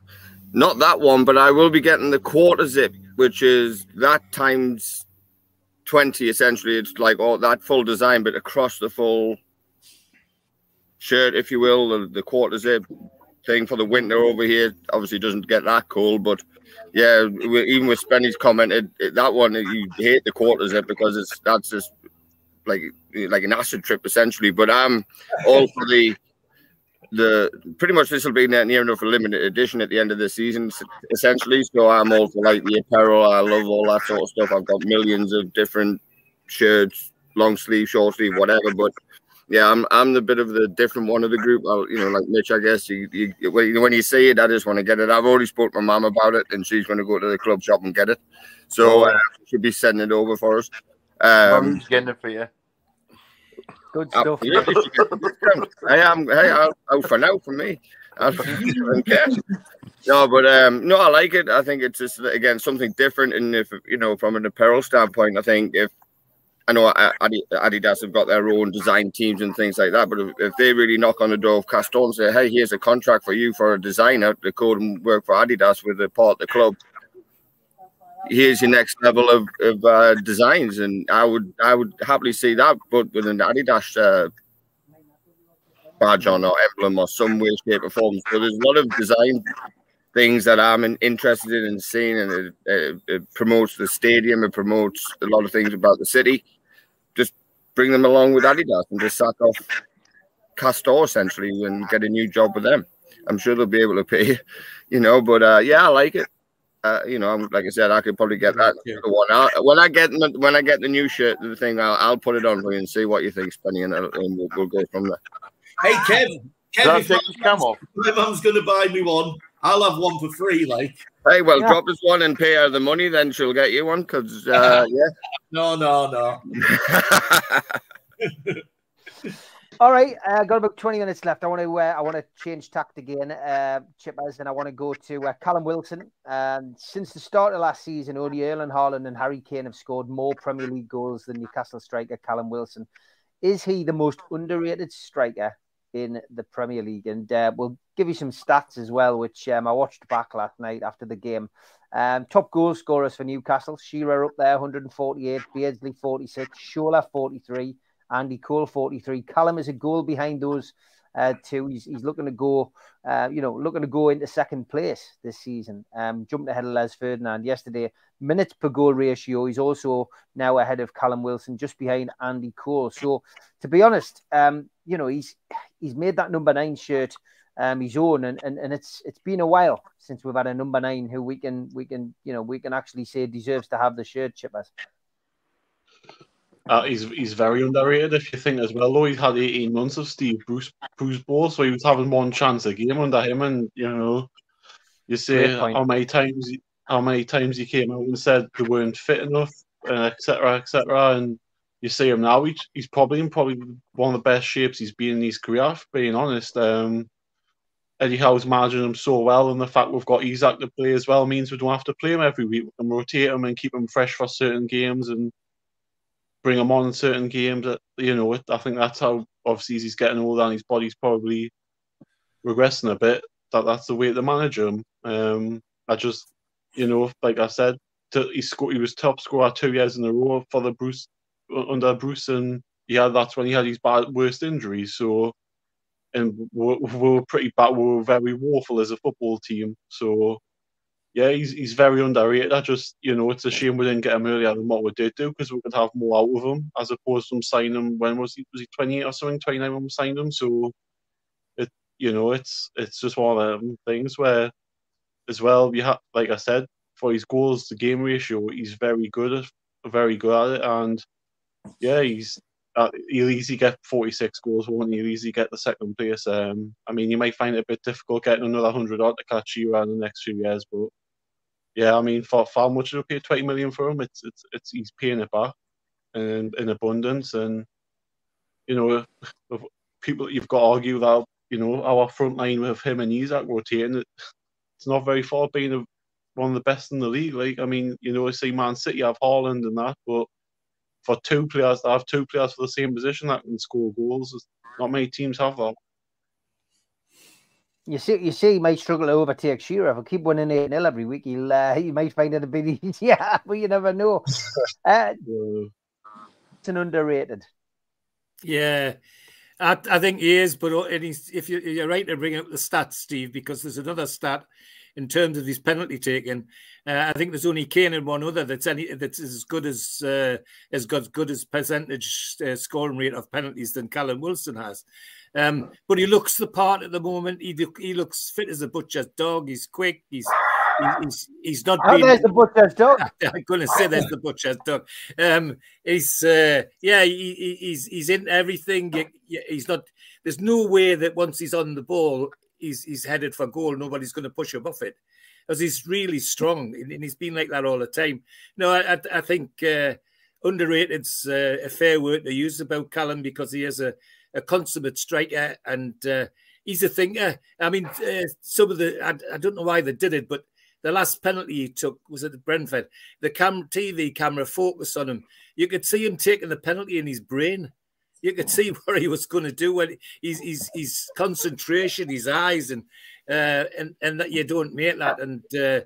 Not that one, but I will be getting the quarter zip, which is that times 20 essentially. It's like all that full design, but across the full shirt, if you will, the, the quarter zip thing for the winter over here. Obviously, doesn't get that cold, but yeah, even with Spenny's comment, it, it, that one you hate the quarter zip because it's that's just like like an acid trip essentially. But I'm all for the the pretty much this will be near enough a limited edition at the end of the season, essentially. So I'm all for like the apparel. I love all that sort of stuff. I've got millions of different shirts, long sleeve, short sleeve, whatever. But yeah, I'm I'm the bit of the different one of the group. I'll, you know, like Mitch, I guess. You, you when you- when you see it, I just want to get it. I've already spoke to my mum about it, and she's going to go to the club shop and get it. So uh, she'll be sending it over for us. Um, getting it for you. Good stuff. I am. Hey, out, out for now for me. I. No, but um, no, I like it. I think it's just again something different, and if you know, from an apparel standpoint, I think if I know Adidas have got their own design teams and things like that, but if, if they really knock on the door of Castore and say, "Hey, here's a contract for you for a designer to go and work for Adidas with a part of the club," here's your next level of, of uh, designs, and I would I would happily see that, but with an Adidas uh, badge on or emblem or some way, shape, or form. So there's a lot of design things that I'm interested in seeing, and it, it, it promotes the stadium. It promotes a lot of things about the city. Just bring them along with Adidas and just sack off Castore essentially and get a new job with them. I'm sure they'll be able to pay, you know. But uh, yeah, I like it. Uh, you know, I'm, like I said, I could probably get that the one. i when I get the- when I get the new shirt, the thing, I'll, I'll put it on for you and see what you think, Spenny, and, and we'll, we'll go from there. Hey, Kev. Can Kev, I if take his cam my mum's going to buy me one, I'll have one for free. Like, Hey, well, Yeah. drop us one and pay her the money, then she'll get you one. Because uh, yeah, no, no, no. All right, I uh, got about twenty minutes left. I want to uh, I want to change tact again, uh, Chippers, and I want to go to uh, Callum Wilson. Um, since the start of last season, only Erling Haaland and Harry Kane have scored more Premier League goals than Newcastle striker Callum Wilson. Is he the most underrated striker in the Premier League? And uh, we'll give you some stats as well, which um, I watched back last night after the game. Um, top goal scorers for Newcastle: Shearer up there, 148, Beardsley 46, Shola 43. Andy Cole 43. Callum is a goal behind those uh, two. He's, he's looking to go, uh, you know, looking to go into second place this season. Um, jumping ahead of Les Ferdinand yesterday. Minutes per goal ratio. He's also now ahead of Callum Wilson, just behind Andy Cole. So, to be honest, um, you know, he's he's made that number nine shirt um, his own, and, and and it's it's been a while since we've had a number nine who we can we can you know we can actually say deserves to have the shirt, Chippers. Uh, he's he's very underrated if you think as well. Though he's had 18 months of Steve Bruce Bruce ball, so he was having one chance a game under him, and you know, you point. how many times he, how many times he came out and said they weren't fit enough, and etc. etc. and you see him now. He, he's probably in probably one of the best shapes he's been in his career. if Being honest, um, Eddie Howe's managing him so well, and the fact we've got Isak to play as well means we don't have to play him every week. We can rotate him and keep him fresh for certain games and bring him on in certain games. That you know, I think that's how obviously he's getting older and his body's probably regressing a bit. That that's the way to manage him. Um, I just, you know, like I said, to, he scored. He was top scorer two years in a row for the Bruce under Bruce, and yeah, that's when he had his bad worst injuries. So and we, we were pretty bad. We were very woeful as a football team. So yeah, he's he's very underrated. I just you know it's a shame we didn't get him earlier than what we did do because we could have more out of him as opposed to him signing him when was he was he twenty eight or something twenty nine when we signed him. So it you know it's it's just one of them things where as well you have like I said for his goals the game ratio he's very good at very good at it and yeah he's uh, he'll easily get 46 goals, won't he? He'll easily get the second place. Um, I mean, you might find it a bit difficult getting another 100 odd to catch you in the next few years, but yeah, I mean, for, how much you pay 20 million for him, it's, it's, it's he's paying it back in, in abundance. And, you know, people, you've got to argue that, you know, our front line with him and Isak rotating, it, it's not very far being a, one of the best in the league. Like, I mean, you know, I see Man City have Haaland and that, but for two players to have two players for the same position that can score goals, not many teams have that. You see, you see, he might struggle to overtake Shearer. If I keep winning 8 0 every week, he'll uh, he might find it a bit easier, but you never know. Uh, it's an underrated. Yeah, I, I think he is, but uh, if you, you're right to bring up the stats, Steve, because there's another stat in terms of his penalty taking. Uh, I think there's only Kane and one other that's any that's as good as uh, as good, good as percentage uh, scoring rate of penalties than Callum Wilson has. Um, but he looks the part at the moment. He he looks fit as a butcher's dog. He's quick. He's he's he's not. Oh, being, there's the butcher's dog. I'm going to say there's the butcher's dog. Um, he's uh, yeah, he, he's he's in everything. He's not. There's no way that once he's on the ball, he's he's headed for goal. Nobody's going to push him off it because he's really strong and he's been like that all the time. No, I, I think uh, underrated's uh, a fair word to use about Callum because he is a, a consummate striker and uh, he's a thinker. I mean, uh, some of the I, I, don't know why they did it, but the last penalty he took was at Brentford. The cam TV camera focused on him. You could see him taking the penalty in his brain you could see what he was going to do when he's his his concentration, his eyes, and uh, and and that you don't make that. And uh,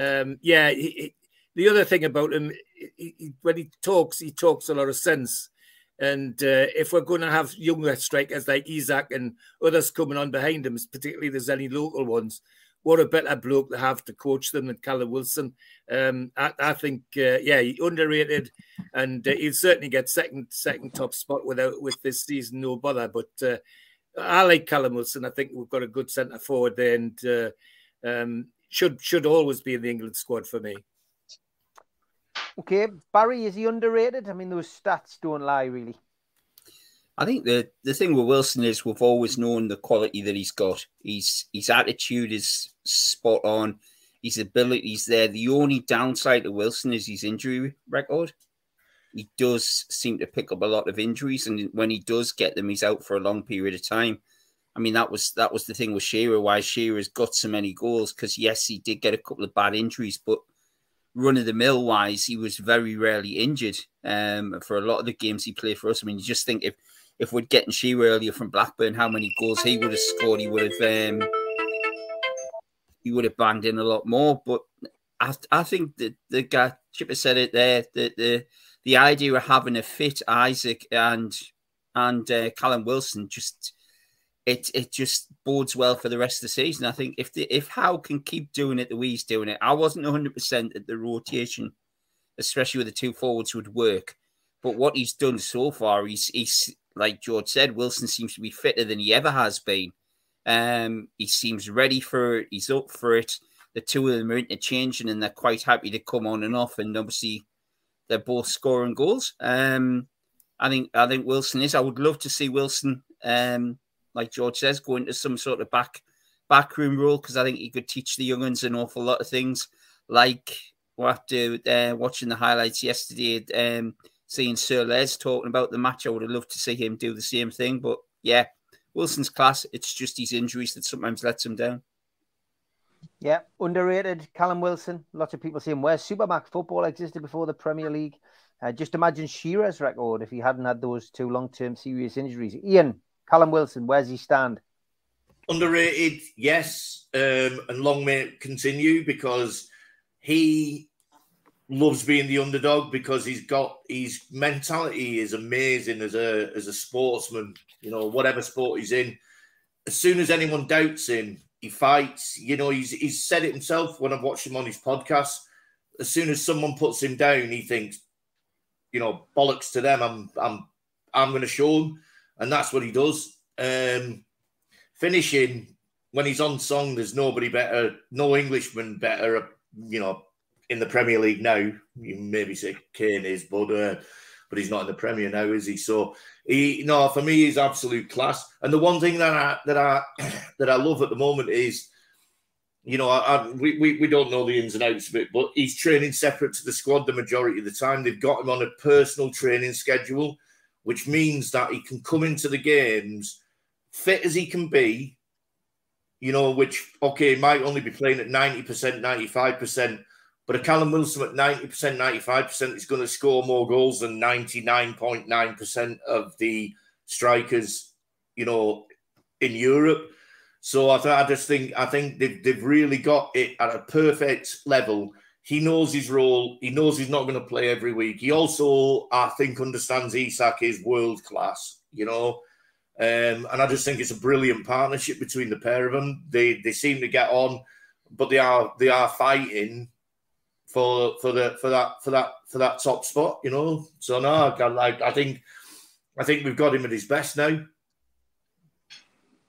um, yeah, he, he, the other thing about him, he, when he talks, he talks a lot of sense. And uh, if we're going to have younger strikers like Isak and others coming on behind him, particularly there's any local ones, what a better bloke to have to coach them than Callum Wilson. Um, I, I, think, uh, yeah, underrated, and uh, he'll certainly get second second top spot without with this season, no bother. But uh, I like Callum Wilson. I think we've got a good centre forward there, and uh, um, should should always be in the England squad for me. Okay, Barry, is he underrated? I mean, those stats don't lie, really. I think the the thing with Wilson is we've always known the quality that he's got. He's his attitude is spot on. His abilities there. The only downside to Wilson is his injury record. He does seem to pick up a lot of injuries, and when he does get them, he's out for a long period of time. I mean, that was that was the thing with Shearer. Why Shearer's got so many goals? Because yes, he did get a couple of bad injuries, but run of the mill wise, he was very rarely injured. Um, for a lot of the games he played for us, I mean, you just think if if we'd gotten Shearer earlier from Blackburn, how many goals he would have scored, he would have um, he would have banged in a lot more. But I, I think that the guy Chipper said it there. The the the idea of having a fit Isak and and uh, Callum Wilson just it it just bodes well for the rest of the season. I think if the, if Howe can keep doing it the way he's doing it, I wasn't 100 percent that the rotation, especially with the two forwards, would work. But what he's done so far, he's he's like George said, Wilson seems to be fitter than he ever has been. Um, he seems ready for it. He's up for it. The two of them are interchanging, and they're quite happy to come on and off. And obviously, they're both scoring goals. Um, I think I think Wilson is. I would love to see Wilson, um, like George says, go into some sort of back backroom role because I think he could teach the young ones an awful lot of things. Like after uh, watching the highlights yesterday, um, seeing Sir Les talking about the match. I would have loved to see him do the same thing. But yeah, Wilson's class. It's just his injuries that sometimes lets him down. Yeah, underrated. Callum Wilson. Lots of people him. Where Supermax football existed before the Premier League. Uh, just imagine Shearer's record if he hadn't had those two long-term serious injuries. Ian, Callum Wilson, where's he stand? Underrated, yes, um, and long may it continue because he loves being the underdog because he's got his mentality is amazing as a as a sportsman. You know, whatever sport he's in, as soon as anyone doubts him, he fights. You know, he's he's said it himself when I've watched him on his podcast. As soon as someone puts him down, he thinks, you know, bollocks to them. I'm I'm I'm going to show him, and that's what he does. Um, finishing when he's on song, there's nobody better, no Englishman better. You know, in the Premier League now. You maybe say Kane is, but uh, but he's not in the Premier now, is he? So he no, for me, he's absolute class. And the one thing that I that I that I love at the moment is, you know, I, I, we, we we don't know the ins and outs of it, but he's training separate to the squad the majority of the time. They've got him on a personal training schedule, which means that he can come into the games fit as he can be. You know, which okay, might only be playing at ninety percent, ninety five percent but a Callum Wilson at 90%, 95% is going to score more goals than 99.9% of the strikers, you know, in Europe. So I, th- I just think I think they've, they've really got it at a perfect level. He knows his role. He knows he's not going to play every week. He also, I think, understands Isak is world class. You know, um, and I just think it's a brilliant partnership between the pair of them. They they seem to get on, but they are they are fighting for for the for that for that for that top spot, you know. So no, I, I think I think we've got him at his best now.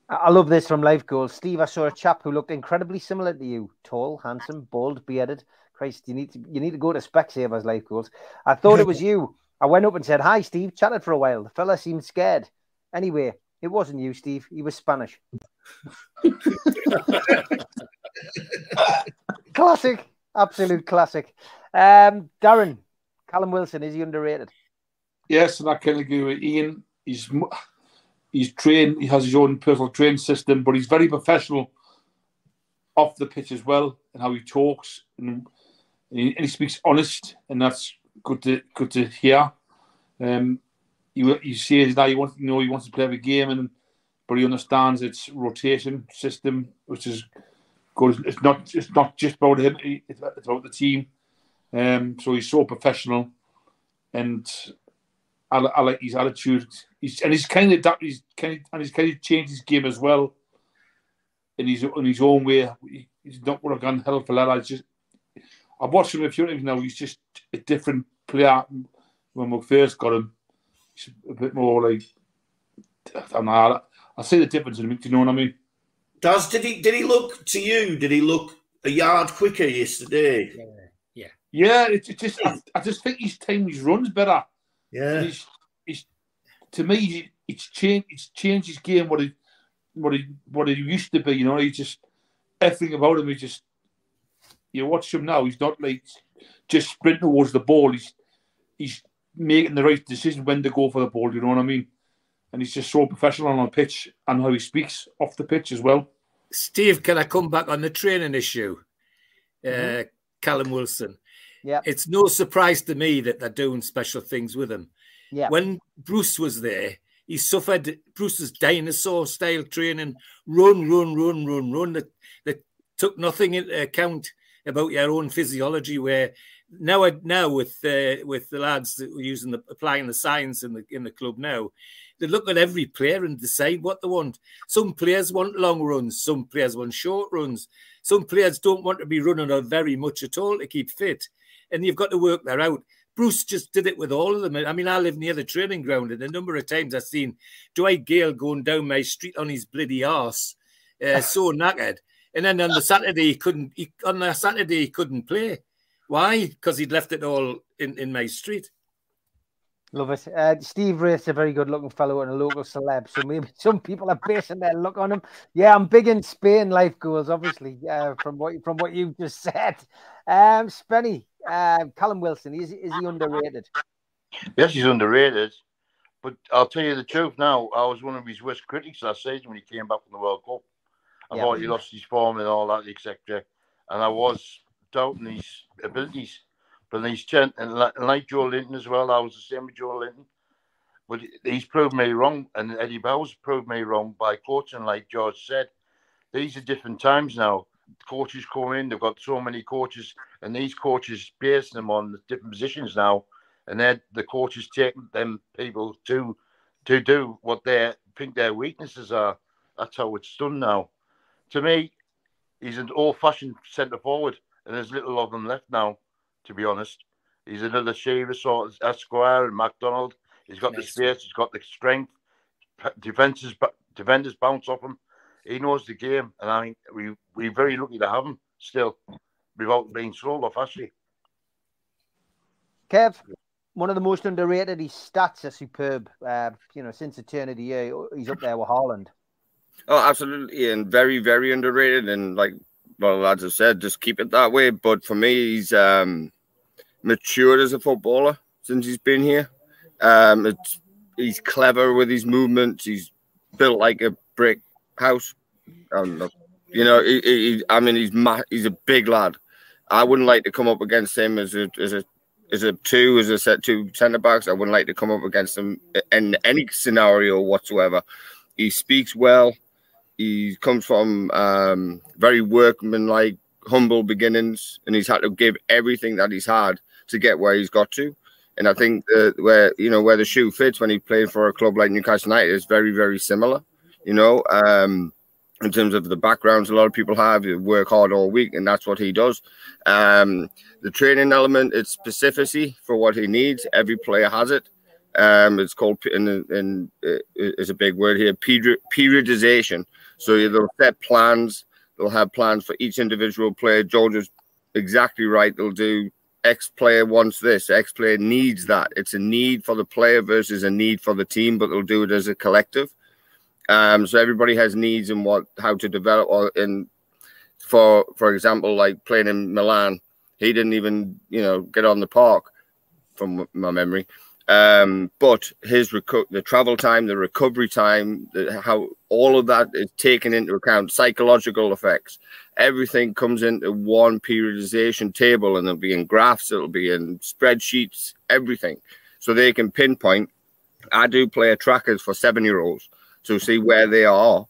I love this from Life Goals. Steve, I saw a chap who looked incredibly similar to you. Tall, handsome, bald, bearded. Christ, you need to you need to go to Specsavers Life Goals. I thought it was you. I went up and said, Hi, Steve, chatted for a while. The fella seemed scared. Anyway, it wasn't you, Steve. He was Spanish. Classic. Absolute classic. Um, Darren, Callum Wilson, is he underrated? Yes, and I can agree with Ian. He's he's trained. He has his own personal training system, but he's very professional off the pitch as well, and how he talks and he, and he speaks honest, and that's good to good to hear. Um, you you says now he wants you know he wants to play every game, and but he understands its rotation system, which is good. It's not it's not just about him; it's about the team. Um, so he's so professional, and I, I like his attitude. He's and he's kind of he's kind of, and he's kind of changed his game as well. In his in his own way, he's not what I've gone hell for that. I just I've watched him a few times now. He's just a different player when we first got him. He's a bit more like I don't know. I see the difference in him. Do you know what I mean? Does did he did he look to you? Did he look a yard quicker yesterday? Yeah, yeah, yeah. It's it just I, I, just think his time his runs better. Yeah, he's, he's to me it's changed. It's changed his game. What he what he what he used to be. You know, he just everything about him. He just you watch him now. He's not like just sprinting towards the ball. He's he's making the right decision when to go for the ball. You know what I mean? and he's just so professional on the pitch and how he speaks off the pitch as well. Steve, can I come back on the training issue? Mm-hmm. Uh, Callum Wilson. Yeah. It's no surprise to me that they're doing special things with him. Yeah. When Bruce was there, he suffered Bruce's dinosaur style training run, run, run, run, run that, that took nothing into account about your own physiology. Where now, now with uh, with the lads that were using the applying the science in the in the club now, they look at every player and decide what they want. Some players want long runs, some players want short runs, some players don't want to be running on very much at all to keep fit. And you've got to work that out. Bruce just did it with all of them. I mean, I live near the training ground, and a number of times I've seen Dwight Gayle going down my street on his bloody arse, uh, so knackered. And then on the Saturday he couldn't. He, on the Saturday he couldn't play. Why? Because he'd left it all in, in my street. Love it. Uh, Steve Wraith, a very good looking fellow and a local celeb. So maybe some people are basing their look on him. Yeah, I'm big in Spain life goals, obviously, uh, from what from what you just said. Um, Spenny, uh, Callum Wilson, is, is he underrated? Yes, he's underrated. But I'll tell you the truth now, I was one of his worst critics last season when he came back from the World Cup. I yeah. thought he lost his form and all that, etc. And I was doubting his abilities. But he's and like Joelinton as well. I was the same with Joelinton. But he's proved me wrong, and Eddie Bowers proved me wrong by coaching, like George said. These are different times now. Coaches come in, they've got so many coaches, and these coaches base them on different positions now. And then the coaches take them people to to do what they think their weaknesses are. That's how it's done now. To me, he's an old-fashioned centre forward, and there's little of them left now. To be honest, he's another Shearer sort of Esquire and McDonald. He's got the space, he's got the strength. Defenses, defenders bounce off him. He knows the game, and I think we we're very lucky to have him still, without being sold off actually. Kev, one of the most underrated. His stats are superb. Uh, you know, since the turn of the year, he's up there with Haaland. Oh, absolutely, and very, very underrated. And like, well, lads have said, just keep it that way. But for me, he's um, matured as a footballer since he's been here. Um, it's he's clever with his movements. He's built like a brick house. Um, you know, he, he, I mean, he's ma- he's a big lad. I wouldn't like to come up against him as a as a as a two as a set two centre backs. I wouldn't like to come up against him in any scenario whatsoever. He speaks well. He comes from um, very workmanlike, humble beginnings, and he's had to give everything that he's had to get where he's got to. And I think that where you know where the shoe fits when he played for a club like Newcastle United is very very similar. You know, um, in terms of the backgrounds a lot of people have, you work hard all week, and that's what he does. Um, the training element, it's specificity for what he needs. Every player has it. Um, it's called, and, and uh, is a big word here, periodization. So they'll set plans. They'll have plans for each individual player. George is exactly right. They'll do X player wants this, X player needs that. It's a need for the player versus a need for the team, but they'll do it as a collective. Um, so everybody has needs and what how to develop. Or in for for example, like playing in Milan, he didn't even you know get on the park, from my memory. Um, but his reco- the travel time, the recovery time, the, how all of that is taken into account, psychological effects, everything comes into one periodization table, and it'll be in graphs, it'll be in spreadsheets, everything, so they can pinpoint. I do player trackers for seven year olds to see where they are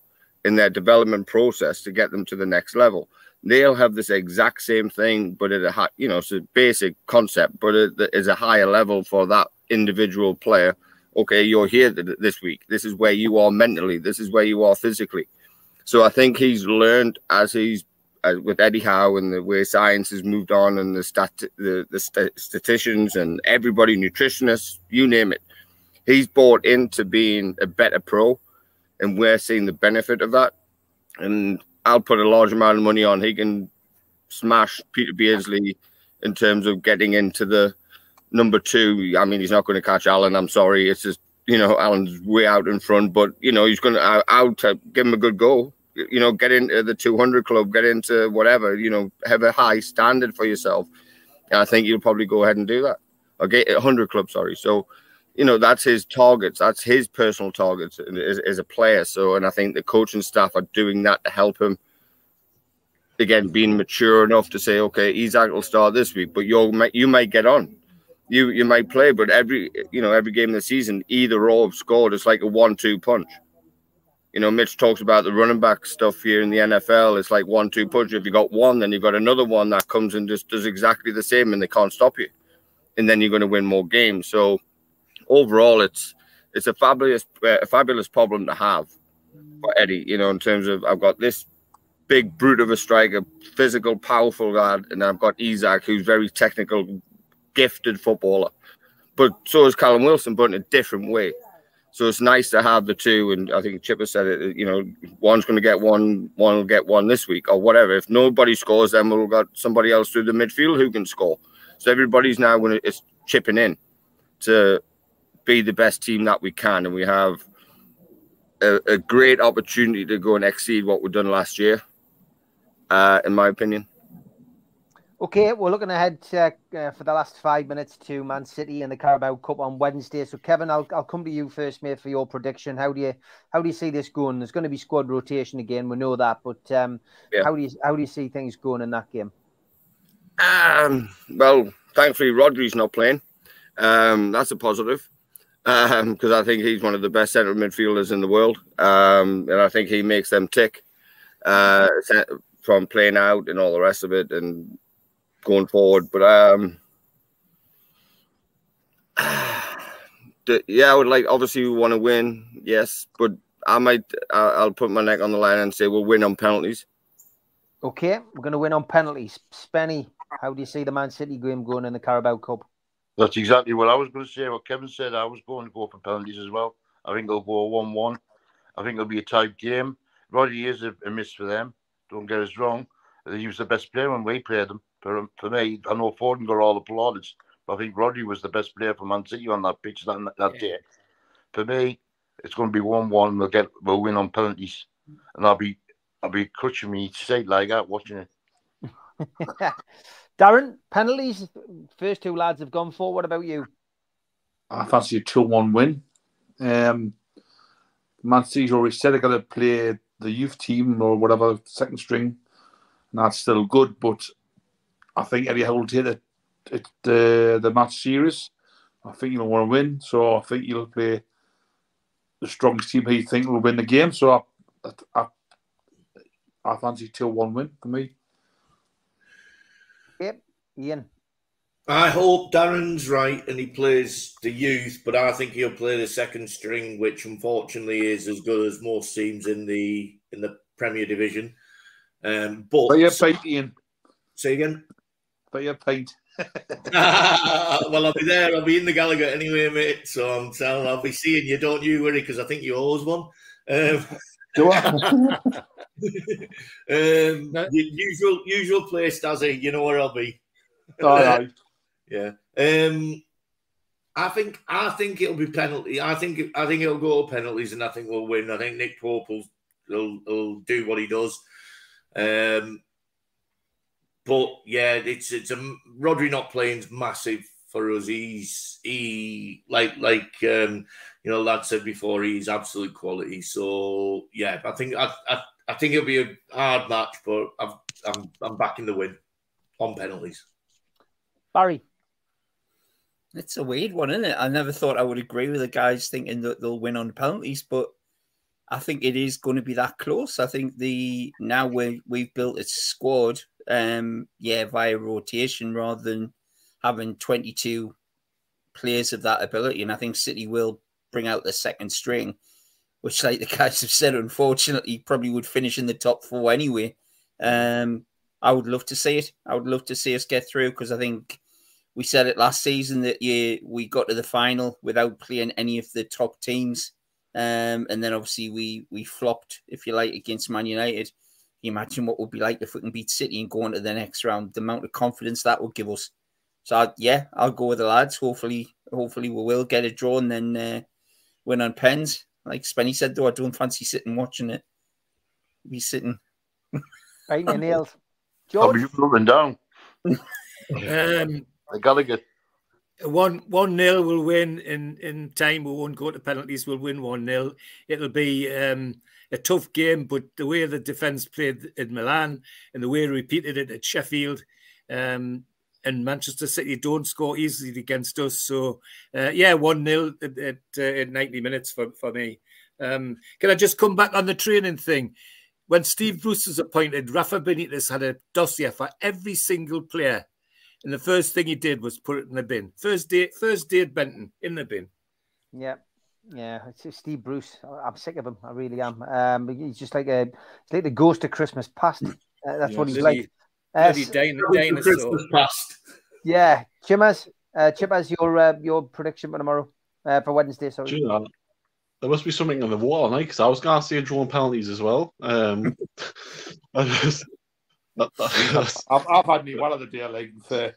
in their development process to get them to the next level. They'll have this exact same thing, but at a high, you know, it's a basic concept, but it is a higher level for that individual player. Okay, you're here this week. This is where you are mentally. This is where you are physically. So I think he's learned as he's with Eddie Howe and the way science has moved on, and the stat the, the st- statisticians and everybody, nutritionists, you name it. He's bought into being a better pro and we're seeing the benefit of that. And I'll put a large amount of money on he can smash Peter Beardsley in terms of getting into the number two. I mean, he's not going to catch Alan. I'm sorry. It's just you know Alan's way out in front, but you know he's going to out give him a good go. You know, get into the 200 club, get into whatever. You know, have a high standard for yourself. And I think you'll probably go ahead and do that. Okay, 100 club, sorry. So you know that's his targets that's his personal targets as, as, a player. So and i think the coaching staff are doing that to help him again being mature enough to say okay isak will start this week but you'll you might get on. You you might play but every you know every game of the season either or have scored. It's like a one-two punch. You know mitch talks about the running back stuff here in the nfl it's like one-two punch. If you got one then you've got another one that comes and just does exactly the same and they can't stop you. And then you're going to win more games. So overall, it's it's a fabulous a fabulous problem to have for Eddie. You know, in terms of I've got this big brute of a striker, physical, powerful lad, and I've got Isak, who's very technical, gifted footballer. But so is Callum Wilson, but in a different way. So it's nice to have the two, and I think Chipper said it. You know, one's going to get one, one will get one this week, or whatever. If nobody scores, then we'll got somebody else through the midfield who can score. So everybody's now going to it's chipping in to be the best team that we can, and we have a, a great opportunity to go and exceed what we've done last year, uh, in my opinion. Okay, we're looking ahead uh, uh, for the last five minutes to Man City and the Carabao Cup on Wednesday. So, Kevin, I'll, I'll come to you first, mate, for your prediction. How do you how do you see this going? There's going to be squad rotation again. We know that, but um, yeah. how do you how do you see things going in that game? Um, well, thankfully, Rodri's not playing. Um, that's a positive because um, I think he's one of the best centre midfielders in the world, um, and I think he makes them tick uh, from playing out and all the rest of it and going forward. But um, yeah, I would like obviously we want to win, yes, but I might I'll put my neck on the line and say we'll win on penalties. Okay, we're going to win on penalties. Spenny, how do you see the Man City game going in the Carabao Cup? That's exactly what I was going to say. What Kevin said, I was going to go for penalties as well. I think it'll go 1 1. I think it'll be a tight game. Rodri is a, a miss for them. Don't get us wrong. He was the best player when we played him. For, for me, I know Foden got all the plaudits, but I think Rodri was the best player for Man City on that pitch that, that day. For me, it's going to be 1 1. We'll, get, we'll win on penalties. And I'll be I'll be clutching me seat like that watching it. Darren, penalties. First two lads have gone for. What about you? I fancy a 2 1 win. Um, Man City's already said they're going to play the youth team or whatever, second string, and that's still good. But I think Eddie Howe will take it, the, the match series. I think you'll want to win, so I think you'll play the strongest team he think will win the game. So I, I, I fancy 2 1 win for me. Yep, Ian. I hope Darren's right and he plays the youth, but I think he'll play the second string, which unfortunately is as good as most teams in the in the Premier Division. Um, but But your paint, Ian. say again. But your paint. well, I'll be there. I'll be in the Gallagher anyway, mate. So I'm telling. I'll be seeing you. Don't you worry, because I think you owe us one. Um, Do I? um, u- usual, usual place, does Dazzy. You know where I'll be. All right. Yeah. Um, I think I think it'll be penalty. I think I think it'll go to penalties, and I think we'll win. I think Nick Pope will, will, will do what he does. Um, but yeah, it's it's a Rodri not playing's massive for us. He's he like like um, you know lad said before. He's absolute quality. So yeah, I think I I, I think it'll be a hard match, but I'm I'm I'm backing the win on penalties. Barry. It's a weird one, isn't it? I never thought I would agree with the guys thinking that they'll win on penalties, but I think it is going to be that close. I think the now we we've built a squad, um, yeah, via rotation rather than having twenty two players of that ability, and I think City will bring out the second string, which, like the guys have said, unfortunately, probably would finish in the top four anyway. Um, I would love to see it. I would love to see us get through because I think we said it last season that yeah, we got to the final without playing any of the top teams. Um, and then obviously we we flopped, if you like, against Man United. Can you imagine what would be like if we can beat City and go on to the next round? The amount of confidence that would give us. So I, yeah, I'll go with the lads. Hopefully, hopefully we will get a draw and then uh, win on pens. Like Spenny said, though, I don't fancy sitting watching it. Be sitting. Right, your nails. I'll George. be up and down. Um, The Gallagher. one one nil will win in in time. We won't go to penalties. We'll win one nil. It'll be um, a tough game, but the way the defence played in Milan and the way we repeated it at Sheffield. Um, and Manchester City don't score easily against us. So, uh, yeah, 1 0 at, at, uh, at 90 minutes for, for me. Um, can I just come back on the training thing? When Steve Bruce was appointed, Rafa Benitez had a dossier for every single player. And the first thing he did was put it in the bin. First day, first day at Benton, in the bin. Yeah, yeah. It's Steve Bruce. I- I'm sick of him. I really am. Um, he's just like a, he's like the ghost of Christmas past. Uh, that's what he's Bloody- like. Uh, bloody s- din- dinosaur. Christmas past. yeah, Chippers. Uh, Chippers, your uh, your prediction for tomorrow, uh, for Wednesday. Do Sorry. you know, there must be something on the wall, night because I was going to see say drawing penalties as well. Um, I just- that- that- I've, I've had me one of the day like fair.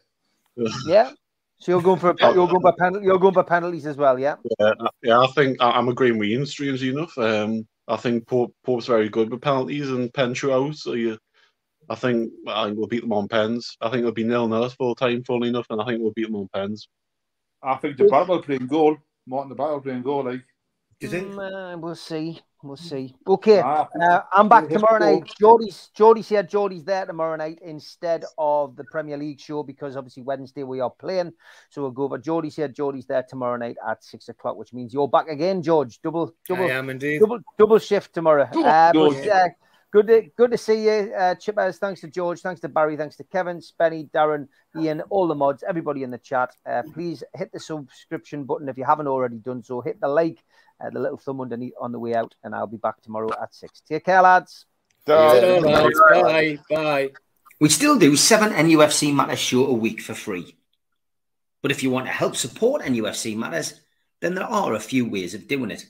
Yeah. So you're going for a, you're going by penal, you're going by penalties as well. Yeah. yeah, yeah, I think I- I'm agreeing with Ian, strangely enough. Um, I think Pope, Pope's very good with penalties and pen shootouts. So you, I think I think we'll beat them on pens. I think it'll be nil nil full time, funnily enough, and I think we'll beat them on pens. I think the battle playing goal. Martin Dubravka playing goal. Like, Do you think? Mm, uh, we'll see. We'll see. Okay. Ah, Uh, I'm back tomorrow night. Geordie's Geordie said Geordie's there tomorrow night instead of the Premier League show because obviously Wednesday we are playing. So we'll go over. Geordie said Geordie's there tomorrow night at six o'clock, which means you're back again, George. Double double I am indeed. double double shift tomorrow. Uh, but, uh, good to good to see you, uh, Chippers. Thanks to George. Thanks to Barry. Thanks to Kevin, Spenny, Darren, Ian, all the mods, everybody in the chat. Uh, please hit the subscription button if you haven't already done so. Hit the like, uh, the little thumb underneath on the way out, and I'll be back tomorrow at six. Take care, lads. Bye. Bye. We still do seven NUFC Matters show a week for free. But if you want to help support NUFC Matters, then there are a few ways of doing it.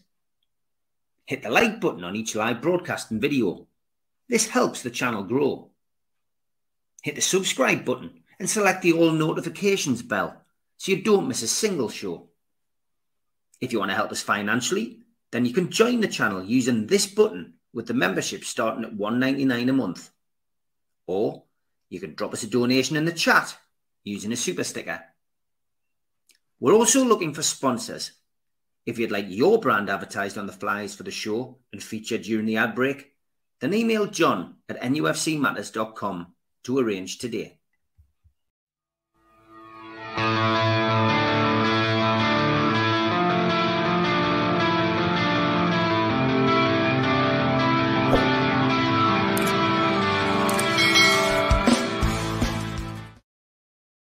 Hit the like button on each live broadcast and video. This helps the channel grow. Hit the subscribe button and select the all notifications bell so you don't miss a single show. If you want to help us financially, then you can join the channel using this button with the membership starting at $1.99 a month. Or you can drop us a donation in the chat using a super sticker. We're also looking for sponsors. If you'd like your brand advertised on the flyers for the show and featured during the ad break, then email john at nufcmatters.com to arrange today.